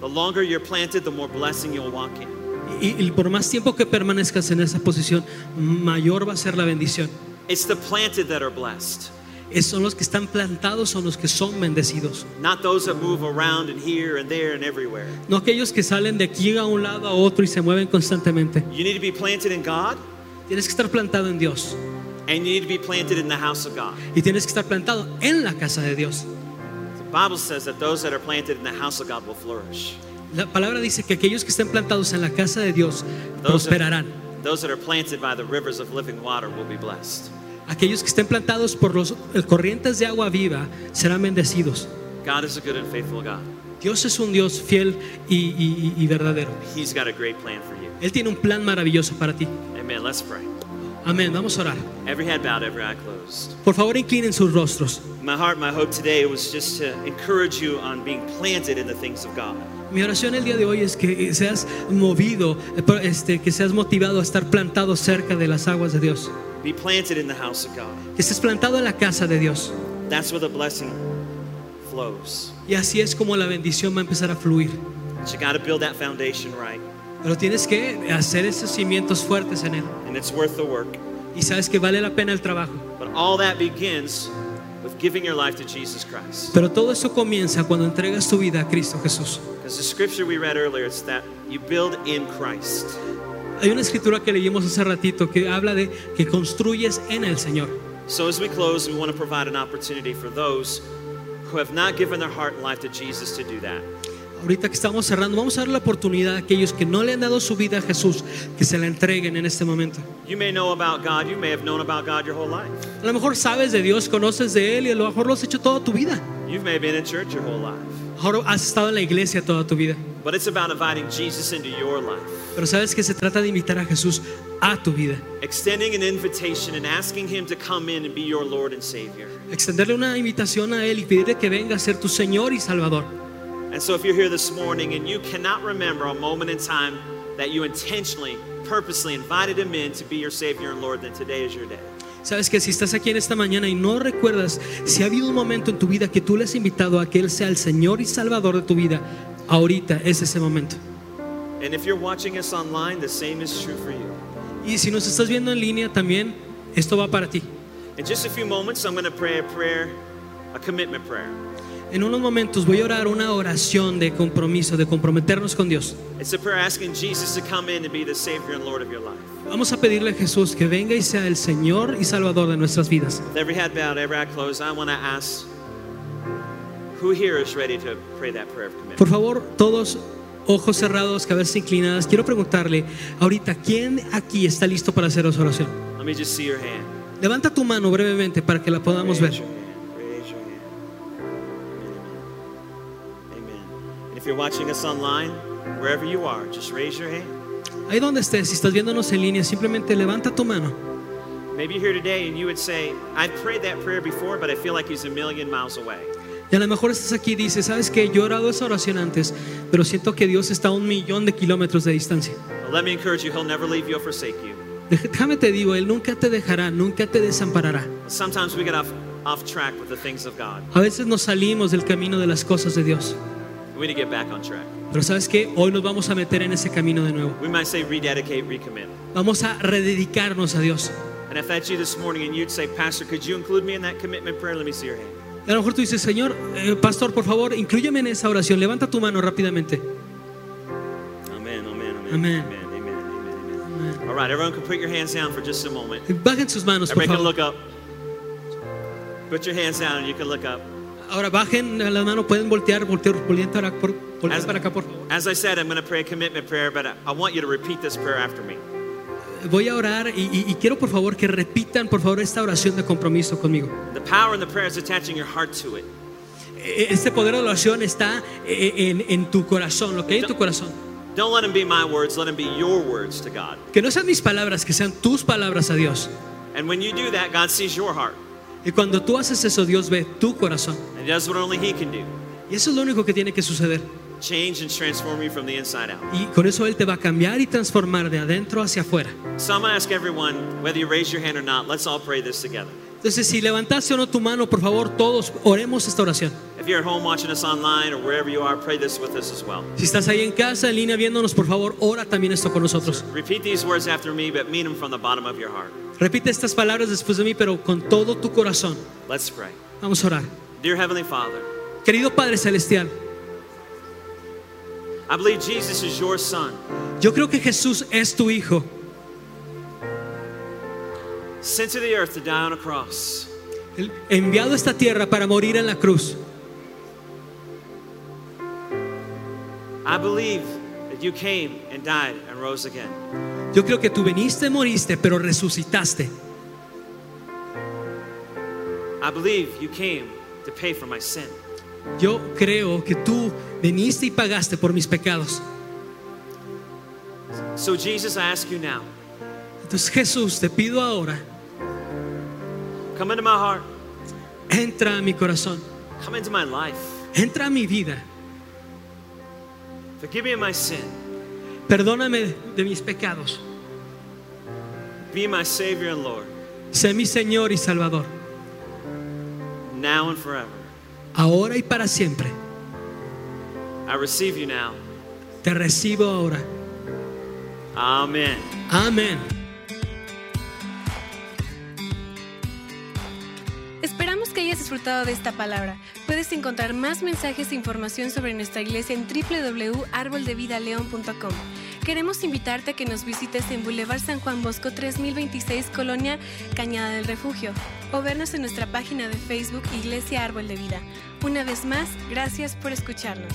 S2: The longer you're planted, the more blessing you'll walk in.
S3: Y, y por más tiempo que permanezcas en esa posición, mayor va a ser la bendición.
S2: It's the planted that are blessed,
S3: Es- son los que están plantados, son los que son bendecidos.
S2: not those that move around and here and there and everywhere.
S3: No aquellos que salen de aquí a un lado a otro y se mueven constantemente.
S2: You need to be planted in God,
S3: Tienes que estar plantado en Dios.
S2: and you need to be planted in the house of God.
S3: Y tienes que estar plantado en la casa de Dios.
S2: The Bible says that those that are planted in the house of God will flourish.
S3: La palabra dice que aquellos que estén plantados en la casa de Dios
S2: Those that,
S3: prosperarán.
S2: those that are planted by the rivers of living water will be blessed.
S3: Aquellos que estén plantados por los eh, corrientes de agua viva serán bendecidos.
S2: God is a good and faithful God.
S3: Dios es un Dios fiel y, y- y verdadero.
S2: He's got a great plan for you.
S3: Él tiene un plan maravilloso para ti.
S2: Amen. Let's pray.
S3: Amén. Vamos a orar.
S2: Every head bowed, every eye closed.
S3: Por favor, inclinen sus rostros.
S2: My heart, my hope today was just to encourage you on being planted in the things of God.
S3: Mi oración el día de hoy es que seas movido, eh, este, que seas motivado a estar plantado cerca de las aguas de Dios.
S2: Be planted in the house of God.
S3: Que estés plantado en la casa de Dios.
S2: That's where the blessing flows.
S3: Y así es como la bendición va a empezar a fluir.
S2: But you got to build that foundation right,
S3: Pero tienes que hacer esos cimientos fuertes en él.
S2: and it's worth the work.
S3: Y sabes que vale la pena el trabajo.
S2: But all that begins with giving your life to Jesus Christ.
S3: Pero todo eso comienza cuando entregas tu vida a Cristo Jesús.
S2: Because the scripture we read earlier, it's that you build in Christ.
S3: Hay una escritura que leímos hace ratito que habla de que construyes en el Señor.
S2: So as we close, we want to provide an opportunity for those who have not given their heart and life to Jesus to do that.
S3: Ahorita que estamos cerrando, vamos a dar la oportunidad a aquellos que no le han dado su vida a Jesús, que se la entreguen en este momento.
S2: You may know about God, you may have known about God your whole life.
S3: A lo mejor sabes de Dios, conoces de Él y a lo mejor lo has hecho toda tu vida.
S2: You may have been in church your whole life.
S3: Has estado en la iglesia toda tu vida.
S2: But it's about inviting Jesus into your life,
S3: Pero sabes que se trata de invitar a Jesús a tu vida.
S2: extending an invitation and asking Him to come in and be your Lord and Savior.
S3: Extenderle una invitación a Él y pedirle que venga a ser tu Señor y Salvador.
S2: And so if you're here this morning and you cannot remember a moment in time that you intentionally, purposely invited Him in to be your Savior and Lord, then today is your day.
S3: Sabes que si estás aquí en esta mañana y no recuerdas si ha habido un momento en tu vida que tú le has invitado a que Él sea el Señor y Salvador de tu vida, ahorita es ese momento.
S2: And if you're watching us online, the same is true for you.
S3: Y si nos estás viendo en línea también, esto va para ti.
S2: In just a few moments, I'm going to pray a prayer, a commitment prayer.
S3: En unos momentos voy a orar una oración de compromiso, de comprometernos con Dios.
S2: It's a prayer asking Jesus to come in and be the Savior and Lord of your life.
S3: Vamos a pedirle a Jesús que venga y sea el Señor y Salvador de nuestras vidas.
S2: With every head bowed, every eye closed, I want to ask who here is ready to pray that prayer of commitment?
S3: Por favor, todos ojos cerrados, cabezas inclinadas. Quiero preguntarle ahorita, ¿quién aquí está listo para hacer esa oración?
S2: Let me just see your hand.
S3: Levanta tu mano brevemente para que la podamos ver.
S2: Raise your hand. Raise your hand. Amen. Amen. And if you're watching us online, wherever you are, just raise your hand.
S3: Ahí donde estés, si estás viéndonos en línea, simplemente levanta tu mano.
S2: Maybe you're here today and you would say, I've prayed that prayer before, but I feel like he's a million miles away.
S3: Y a lo mejor estás aquí y dices, ¿sabes qué? Yo he orado esa oración antes, pero siento que Dios está a un millón de kilómetros de distancia.
S2: Well, let me encourage you, he'll never leave you or forsake you.
S3: Déjame te digo, Él nunca te dejará, nunca te desamparará.
S2: Sometimes we get off, off track with the things of God.
S3: A veces nos salimos del camino de las cosas de Dios.
S2: We need to get back on track.
S3: Pero ¿sabes qué? Hoy nos vamos a meter en ese camino de nuevo.
S2: We might say rededicate, recommit.
S3: Vamos a rededicarnos a Dios.
S2: And if that's you this morning and you'd say, Pastor, could you include me in that commitment prayer? Let me see your hand.
S3: A lo mejor tú dices, Señor, eh, pastor, por favor, inclúyeme en esa oración. Levanta tu mano rápidamente.
S2: Amen, amen, amen.
S3: Amen.
S2: Amen, amen, amen, amen. All right, everyone can put your hands down for just a moment.
S3: Bajen sus manos, por
S2: can
S3: favor.
S2: look up. Put your hands down and you can look up.
S3: Ahora bajen las manos, pueden voltear, voltear, voltear para, acá, por favor.
S2: As I said, I'm going to pray a commitment prayer, but I, I want you to repeat this prayer after me.
S3: Voy a orar y, y- y quiero por favor que repitan por favor esta oración de compromiso conmigo.
S2: The power in the prayer is attaching your heart to it.
S3: Eh, Este poder de oración está eh, en, en tu corazón, lo que hay en tu corazón.
S2: Don't let them be my words, let them be your words to God.
S3: Que no sean mis palabras, que sean tus palabras a Dios.
S2: And when you do that, God sees your heart
S3: Y cuando tú haces eso, Dios ve tu corazón.
S2: and does what only He can do
S3: Y eso es lo único que tiene que suceder.
S2: Change and transform you from the inside out.
S3: Y con eso Él te va a cambiar y transformar de adentro hacia afuera.
S2: So I'm going to ask everyone, whether you raise your hand or not, let's all pray this together.
S3: Entonces, si levantaste o no tu mano, por favor, todos oremos esta oración.
S2: If you're at home watching us online or wherever you are, pray this with us as well.
S3: Si estás ahí en casa, en línea, viéndonos, por favor, ora también esto con nosotros.
S2: Repeat these words after me, but mean them from the bottom of your heart.
S3: Repite estas palabras después de mí, pero con todo tu corazón.
S2: Let's pray.
S3: Vamos a orar.
S2: Dear Heavenly Father,
S3: Querido Padre Celestial,
S2: I believe Jesus is your Son,
S3: yo creo que Jesús es tu Hijo,
S2: sent to the earth to die on a cross.
S3: enviado a esta tierra para morir en la cruz.
S2: I believe that you came and died and rose again.
S3: Yo creo que tú viniste, moriste, pero resucitaste.
S2: I believe you came to pay for my sin.
S3: Yo creo que tú viniste y pagaste por mis pecados.
S2: So, Jesus, I ask you now,
S3: Entonces Jesús, te pido ahora,
S2: come into my heart,
S3: entra a mi corazón,
S2: come into my life.
S3: entra a mi vida,
S2: Forgive me of my sin.
S3: perdóname de mis pecados,
S2: Be my Savior and Lord,
S3: sé mi Señor y Salvador,
S2: now and forever.
S3: Ahora y para siempre.
S2: I receive you now.
S3: Te recibo ahora.
S2: Amen.
S3: Amén.
S1: Esperamos que hayas disfrutado de esta palabra. Puedes encontrar más mensajes e información sobre nuestra iglesia en www.arboldevidaleon.com. Queremos invitarte a que nos visites en Boulevard San Juan Bosco 3026, Colonia Cañada del Refugio, o vernos en nuestra página de Facebook Iglesia Árbol de Vida. Una vez más, gracias por escucharnos.